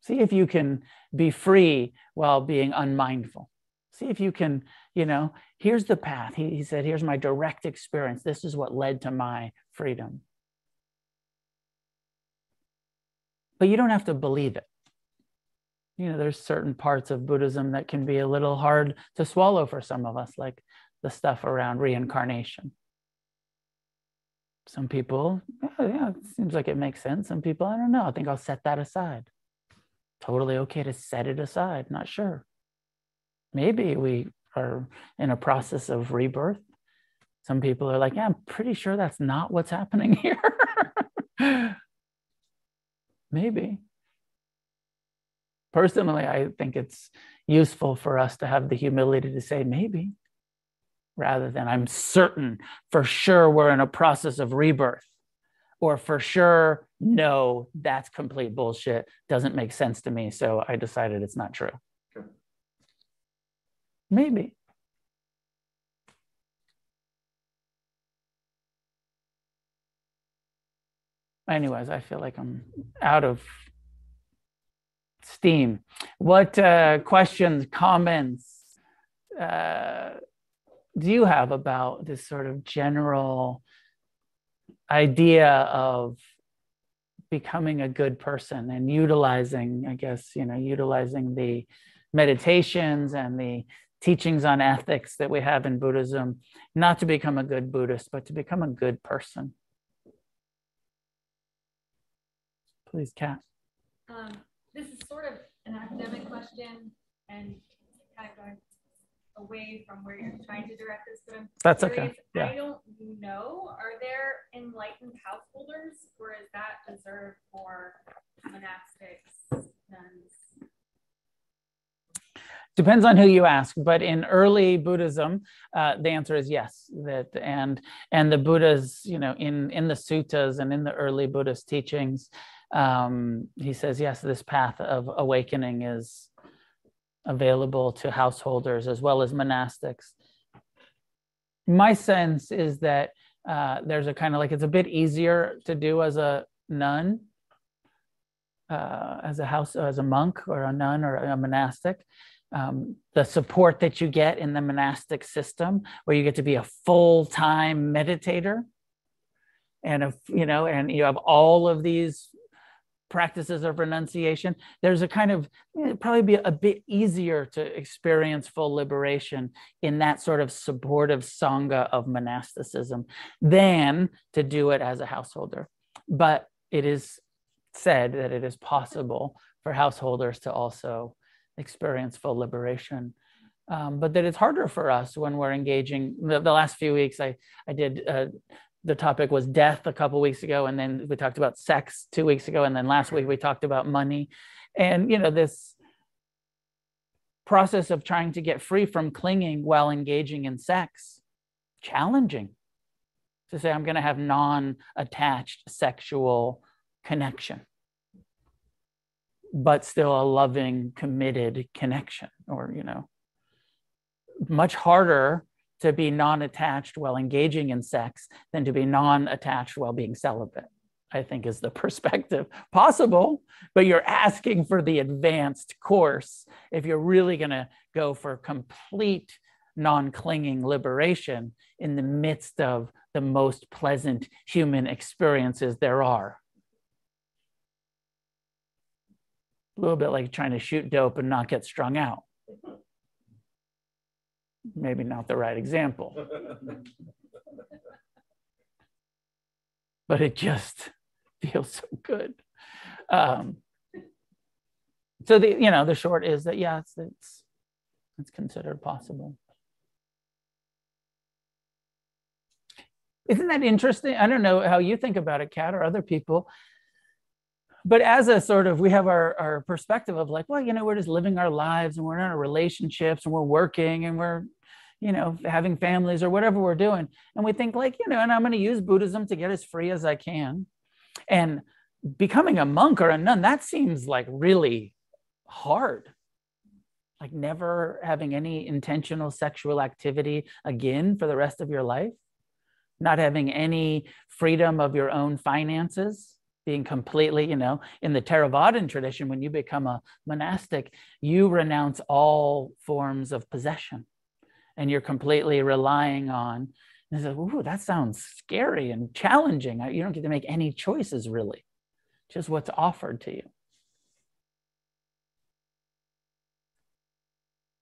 See if you can be free while being unmindful. See if you can you know here's the path. He, he said here's my direct experience. This is what led to my freedom. But you don't have to believe it. You know, there's certain parts of Buddhism that can be a little hard to swallow for some of us, like the stuff around reincarnation. Some people, yeah, yeah, it seems like it makes sense. Some people, I don't know. I think I'll set that aside. Totally okay to set it aside. Not sure. Maybe we are in a process of rebirth. Some people are like, yeah, I'm pretty sure that's not what's happening here. Maybe. Personally, I think it's useful for us to have the humility to say maybe, rather than I'm certain for sure we're in a process of rebirth, or for sure, no, that's complete bullshit, doesn't make sense to me. So I decided it's not true. Sure. Maybe. anyways, I feel like I'm out of steam. What uh, questions, comments uh, do you have about this sort of general idea of becoming a good person and utilizing, I guess, you know, utilizing the meditations and the teachings on ethics that we have in Buddhism, not to become a good Buddhist, but to become a good person? Please, Kat. Um, this is sort of an academic question and kind of going away from where you're trying to direct this, but I'm That's curious, okay. Yeah. I don't know. Are there enlightened householders, or is that reserved for monastics, nuns? Depends on who you ask, but in early Buddhism, uh, the answer is yes. That and and the Buddhas, you know, in in the suttas and in the early Buddhist teachings, um, he says, yes, this path of awakening is available to householders as well as monastics. my sense is that uh, there's a kind of like it's a bit easier to do as a nun, uh, as a house, as a monk or a nun or a monastic. Um, the support that you get in the monastic system, where you get to be a full time meditator, and if you know, and you have all of these practices of renunciation, there's a kind of probably be a bit easier to experience full liberation in that sort of supportive sangha of monasticism than to do it as a householder. But it is said that it is possible for householders to also experience full liberation. Um, but that it's harder for us when we're engaging. The, the last few weeks, I I did uh, the topic was death a couple weeks ago and then we talked about sex two weeks ago and then last week we talked about money. And you know this process of trying to get free from clinging while engaging in sex challenging to say i'm going to have non-attached sexual connection but still a loving committed connection or you know much harder to be non attached while engaging in sex than to be non attached while being celibate, I think is the perspective. Possible, but you're asking for the advanced course if you're really going to go for complete non clinging liberation in the midst of the most pleasant human experiences there are. A little bit like trying to shoot dope and not get strung out maybe not the right example. but it just feels so good. Um, so the you know the short is that yeah, it's it's it's considered possible. Isn't that interesting? I don't know how you think about it, Kat, or other people but as a sort of we have our, our perspective of like well you know we're just living our lives and we're in our relationships and we're working and we're you know having families or whatever we're doing. And we think like you know and i'm going to use buddhism to get as free as i can. And becoming a monk or a nun that seems like really hard. Like never having any intentional sexual activity again for the rest of your life. Not having any freedom of your own finances. Being completely, you know, in the Theravadan tradition, when you become a monastic, you renounce all forms of possession and you're completely relying on. And says, Ooh, that sounds scary and challenging. You don't get to make any choices really, just what's offered to you.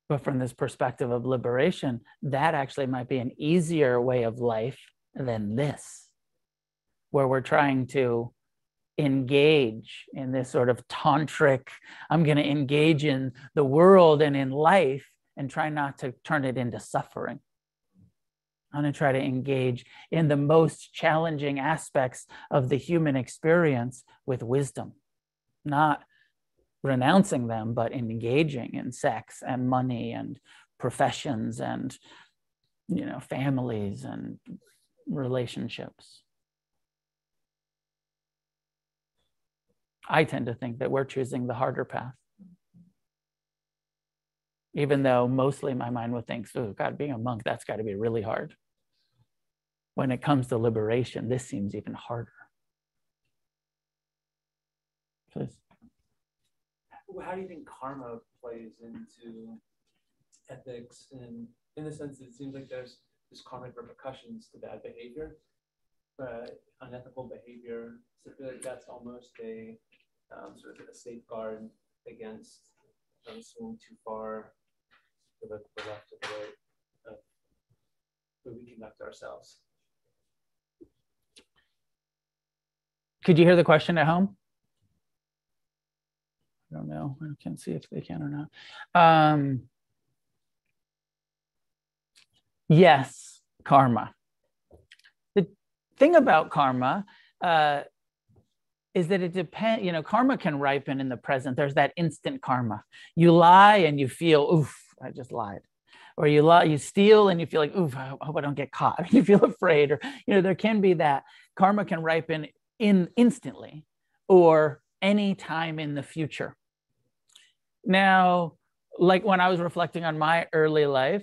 But from this perspective of liberation, that actually might be an easier way of life than this, where we're trying to engage in this sort of tantric, I'm going to engage in the world and in life and try not to turn it into suffering. I'm going to try to engage in the most challenging aspects of the human experience with wisdom, not renouncing them, but engaging in sex and money and professions and you know families and relationships. I tend to think that we're choosing the harder path. Even though mostly my mind would think, oh, God, being a monk, that's got to be really hard. When it comes to liberation, this seems even harder. Please. How do you think karma plays into ethics? And in the sense, that it seems like there's this karmic repercussions to bad behavior, but unethical behavior. So I feel like that's almost a um, sort of a safeguard against um, too far to the, the left or the right of where we conduct ourselves. Could you hear the question at home? I don't know. I can't see if they can or not. Um, yes, karma. The thing about karma uh, is that it depends, you know, karma can ripen in the present. There's that instant karma. You lie and you feel, oof, I just lied. Or you lie, you steal and you feel like, oof, I hope I don't get caught. You feel afraid. Or, you know, there can be that karma can ripen in instantly or any time in the future. Now, like when I was reflecting on my early life,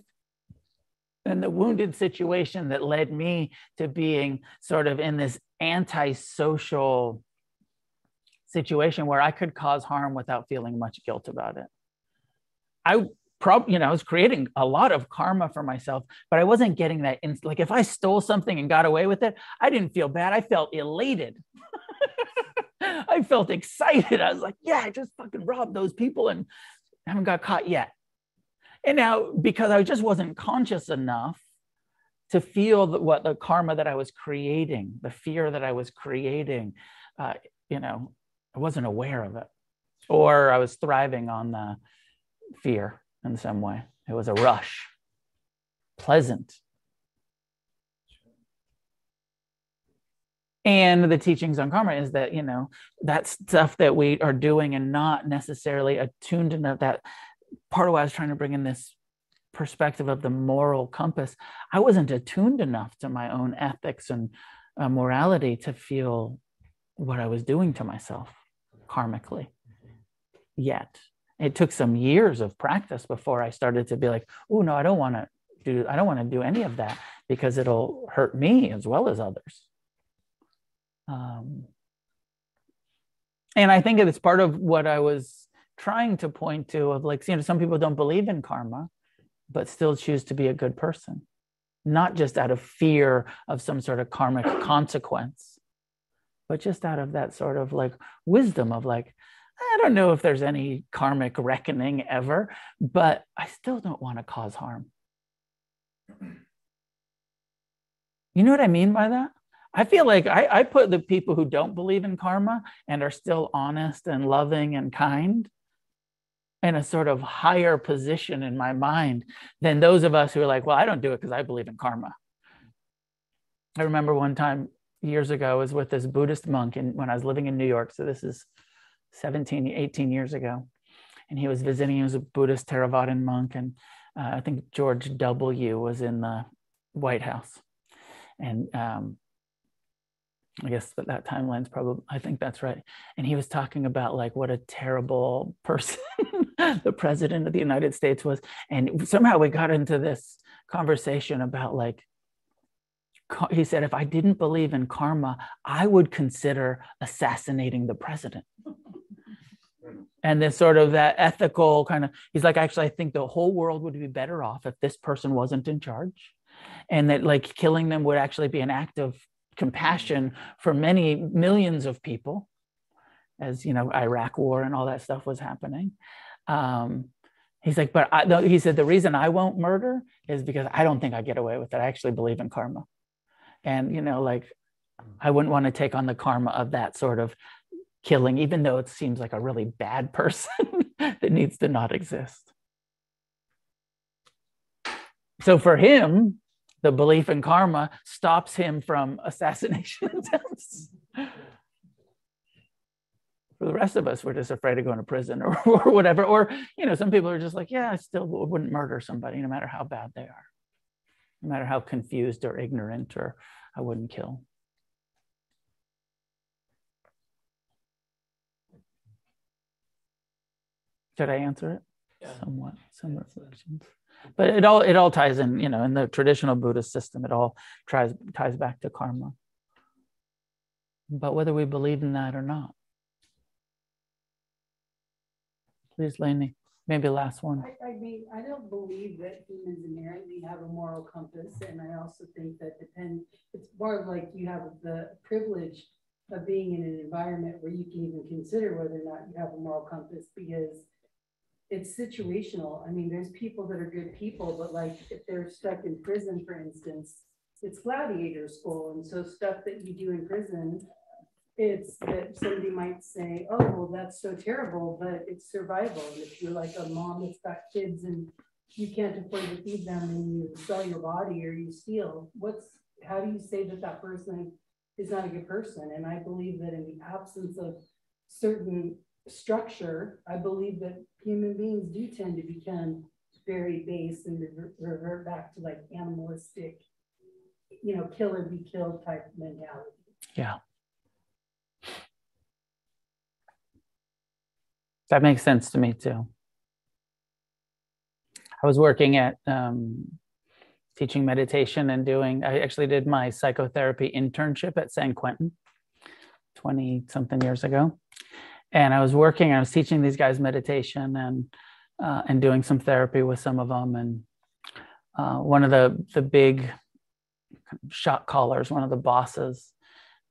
and the wounded situation that led me to being sort of in this antisocial situation where I could cause harm without feeling much guilt about it. I probably, you know, I was creating a lot of karma for myself, but I wasn't getting that. In, like if I stole something and got away with it, I didn't feel bad. I felt elated. I felt excited. I was like, yeah, I just fucking robbed those people and haven't got caught yet. And now, because I just wasn't conscious enough to feel that what the karma that I was creating, the fear that I was creating, uh, you know, I wasn't aware of it, or I was thriving on the fear in some way. It was a rush, pleasant. And the teachings on karma is that, you know, that stuff that we are doing and not necessarily attuned enough that part of why I was trying to bring in this perspective of the moral compass, I wasn't attuned enough to my own ethics and uh, morality to feel what I was doing to myself karmically yet. It took some years of practice before I started to be like, oh no, I don't want to do I don't want to do any of that because it'll hurt me as well as others. Um, and I think it's part of what I was trying to point to of like, you know, some people don't believe in karma, but still choose to be a good person, not just out of fear of some sort of karmic consequence, but just out of that sort of like wisdom of like, I don't know if there's any karmic reckoning ever, but I still don't want to cause harm. You know what I mean by that? I feel like I, I, put the people who don't believe in karma and are still honest and loving and kind in a sort of higher position in my mind than those of us who are like, well, I don't do it because I believe in karma. I remember one time years ago, I was with this Buddhist monk and when I was living in New York. So this is 17, 18 years ago. And he was visiting, he was a Buddhist Theravadan monk. And uh, I think George W. was in the White House. And um, I guess that, that timeline's probably, I think that's right. And he was talking about like what a terrible person the president of the United States was. And somehow we got into this conversation about like, he said, if I didn't believe in karma, I would consider assassinating the president. And this sort of that ethical kind of, he's like, actually, I think the whole world would be better off if this person wasn't in charge. And that like killing them would actually be an act of compassion for many millions of people as you know iraq war and all that stuff was happening. Um, he's like but I, he said the reason i won't murder is because i don't think i get away with it. I actually believe in karma. And you know like i wouldn't want to take on the karma of that sort of killing even though it seems like a really bad person that needs to not exist so for him the belief in karma stops him from assassination attempts. For the rest of us, we're just afraid of going to prison or, or whatever. Or, you know, some people are just like, yeah, I still wouldn't murder somebody no matter how bad they are, no matter how confused or ignorant, or I wouldn't kill. Did I answer it? Yeah. Somewhat, some reflections but it all it all ties in you know in the traditional buddhist system it all tries ties back to karma but whether we believe in that or not please Lainey. maybe last one I, I mean i don't believe that humans inherently have a moral compass and i also think that depend it's more like you have the privilege of being in an environment where you can even consider whether or not you have a moral compass because it's situational. I mean, there's people that are good people, but like if they're stuck in prison, for instance, it's gladiator school. And so stuff that you do in prison, it's that somebody might say, oh, well, that's so terrible, but it's survival. And if you're like a mom that's got kids and you can't afford to feed them and you sell your body or you steal, what's, how do you say that that person is not a good person? And I believe that in the absence of certain structure, I believe that human beings do tend to become very base and revert, back to like animalistic, you know, kill or be killed type mentality. Yeah. That makes sense to me too. I was working at um, teaching meditation and doing, I actually did my psychotherapy internship at San Quentin 20 something years ago. And I was working, I was teaching these guys meditation and, uh, and doing some therapy with some of them. And uh, one of the, the big shot callers, one of the bosses,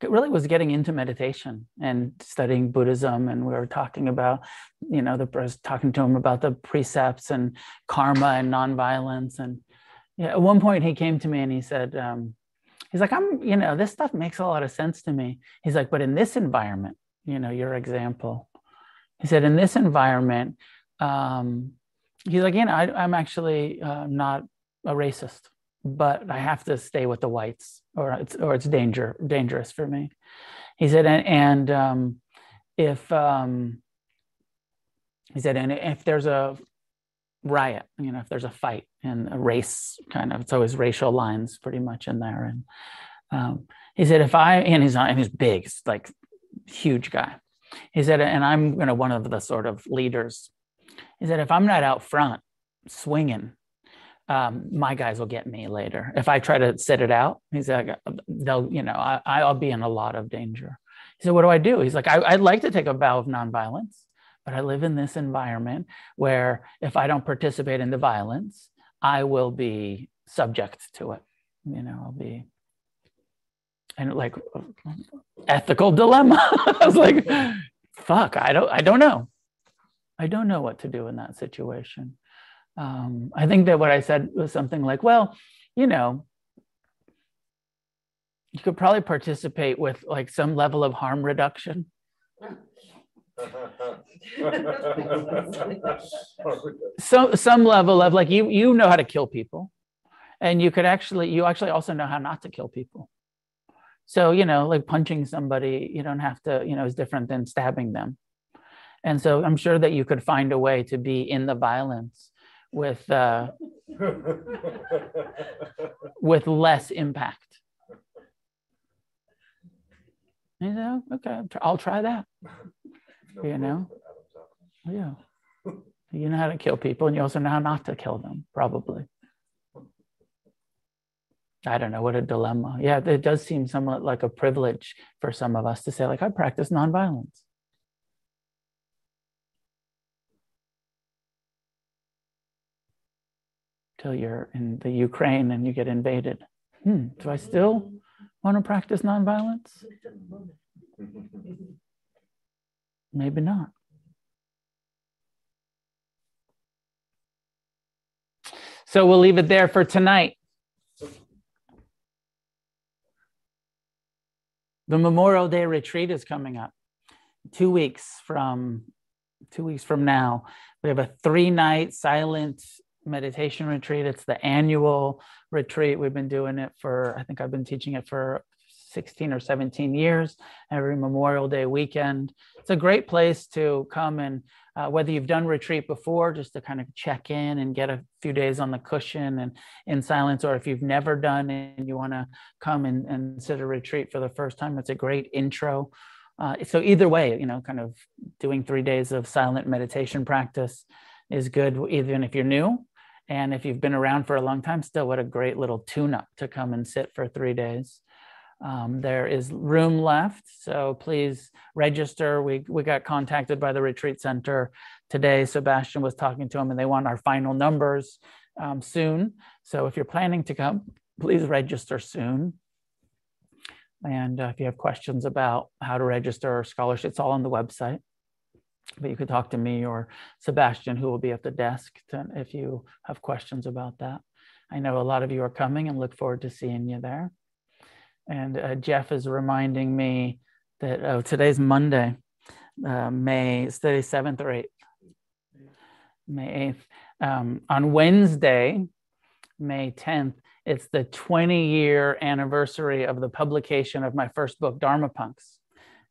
really was getting into meditation and studying Buddhism. And we were talking about, you know, the I was talking to him about the precepts and karma and nonviolence. And yeah, at one point he came to me and he said, um, he's like, I'm, you know, this stuff makes a lot of sense to me. He's like, but in this environment, you know, your example, he said, in this environment, um, he's like, you know, I, am actually uh, not a racist but I have to stay with the whites, or it's or it's danger dangerous for me. He said, and, and um, if um, he said, and if there's a riot, you know, if there's a fight and a race kind of, it's always racial lines pretty much in there. And um, he said, if I and he's not, and he's big, it's like huge guy. He said, and I'm you know one of the sort of leaders. He said, if I'm not out front swinging um, my guys will get me later. If I try to sit it out, he's like, they'll, you know, I, I'll be in a lot of danger. He said, what do I do? He's like, I, would like to take a vow of nonviolence, but I live in this environment where if I don't participate in the violence, I will be subject to it. You know, I'll be, and like ethical dilemma. I was like, fuck, I don't, I don't know. I don't know what to do in that situation um, I think that what I said was something like, well, you know, you could probably participate with like some level of harm reduction. so some level of like you you know how to kill people and you could actually you actually also know how not to kill people so you know like punching somebody you don't have to you know is different than stabbing them and so i'm sure that you could find a way to be in the violence with uh, with less impact. You know, okay, I'll try that. You know, yeah. You know how to kill people, and you also know how not to kill them, probably. I don't know what a dilemma. Yeah, it does seem somewhat like a privilege for some of us to say, like, I practice nonviolence. till you're in the Ukraine and you get invaded. Hmm, do I still want to practice nonviolence? Maybe not. So we'll leave it there for tonight. The Memorial Day retreat is coming up. Two weeks from two weeks from now, we have a three-night silent meditation retreat. It's the annual retreat. We've been doing it for, I think I've been teaching it for 16 or 17 years, every Memorial Day weekend. It's a great place to come and uh, whether you've done retreat before, just to kind of check in and get a few days on the cushion and in silence, or if you've never done and you want to come and, and sit a retreat for the first time, it's a great intro. Uh, so either way, you know, kind of doing three days of silent meditation practice is good, even if you're new and if you've been around for a long time, still what a great little tune up to come and sit for three days. Um, there is room left, so please register. We, we got contacted by the retreat center today. Sebastian was talking to them and they want our final numbers um, soon. So if you're planning to come, please register soon. And uh, if you have questions about how to register or scholarship, it's all on the website but you could talk to me or Sebastian, who will be at the desk to, if you have questions about that. I know a lot of you are coming and look forward to seeing you there. And uh, Jeff is reminding me that oh, today's Monday, uh, May, the 7th or 8th, May 8th. Um, on Wednesday, May 10th, it's the 20 year anniversary of the publication of my first book, Dharma Punx.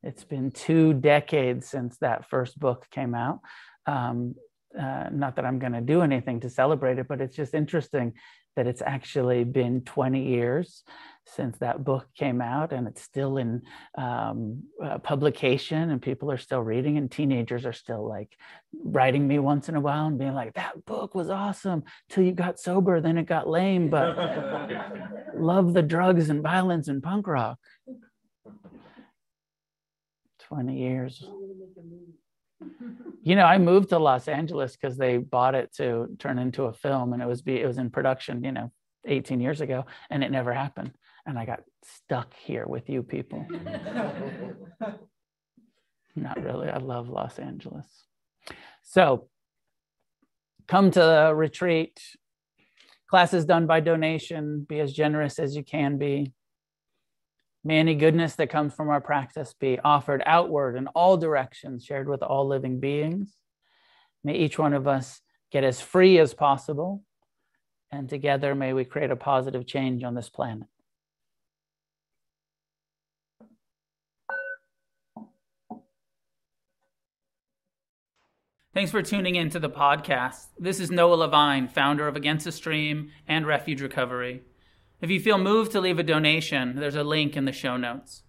It's been two decades since that first book came out. Um, uh, not that I'm going to do anything to celebrate it, but it's just interesting that it's actually been 20 years since that book came out and it's still in um, uh, publication and people are still reading and teenagers are still like writing me once in a while and being like that book was awesome till you got sober then it got lame but love the drugs and violence and punk rock. 20 years you know i moved to los angeles because they bought it to turn into a film and it was be it was in production you know 18 years ago and it never happened and I got stuck here with you people. Not really. I love Los Angeles. So come to the retreat. Class is done by donation. Be as generous as you can be. May any goodness that comes from our practice be offered outward in all directions, shared with all living beings. May each one of us get as free as possible. And together, may we create a positive change on this planet. Thanks for tuning in to the podcast. This is Noah Levine, founder of Against the Stream and Refuge Recovery. If you feel moved to leave a donation, there's a link in the show notes.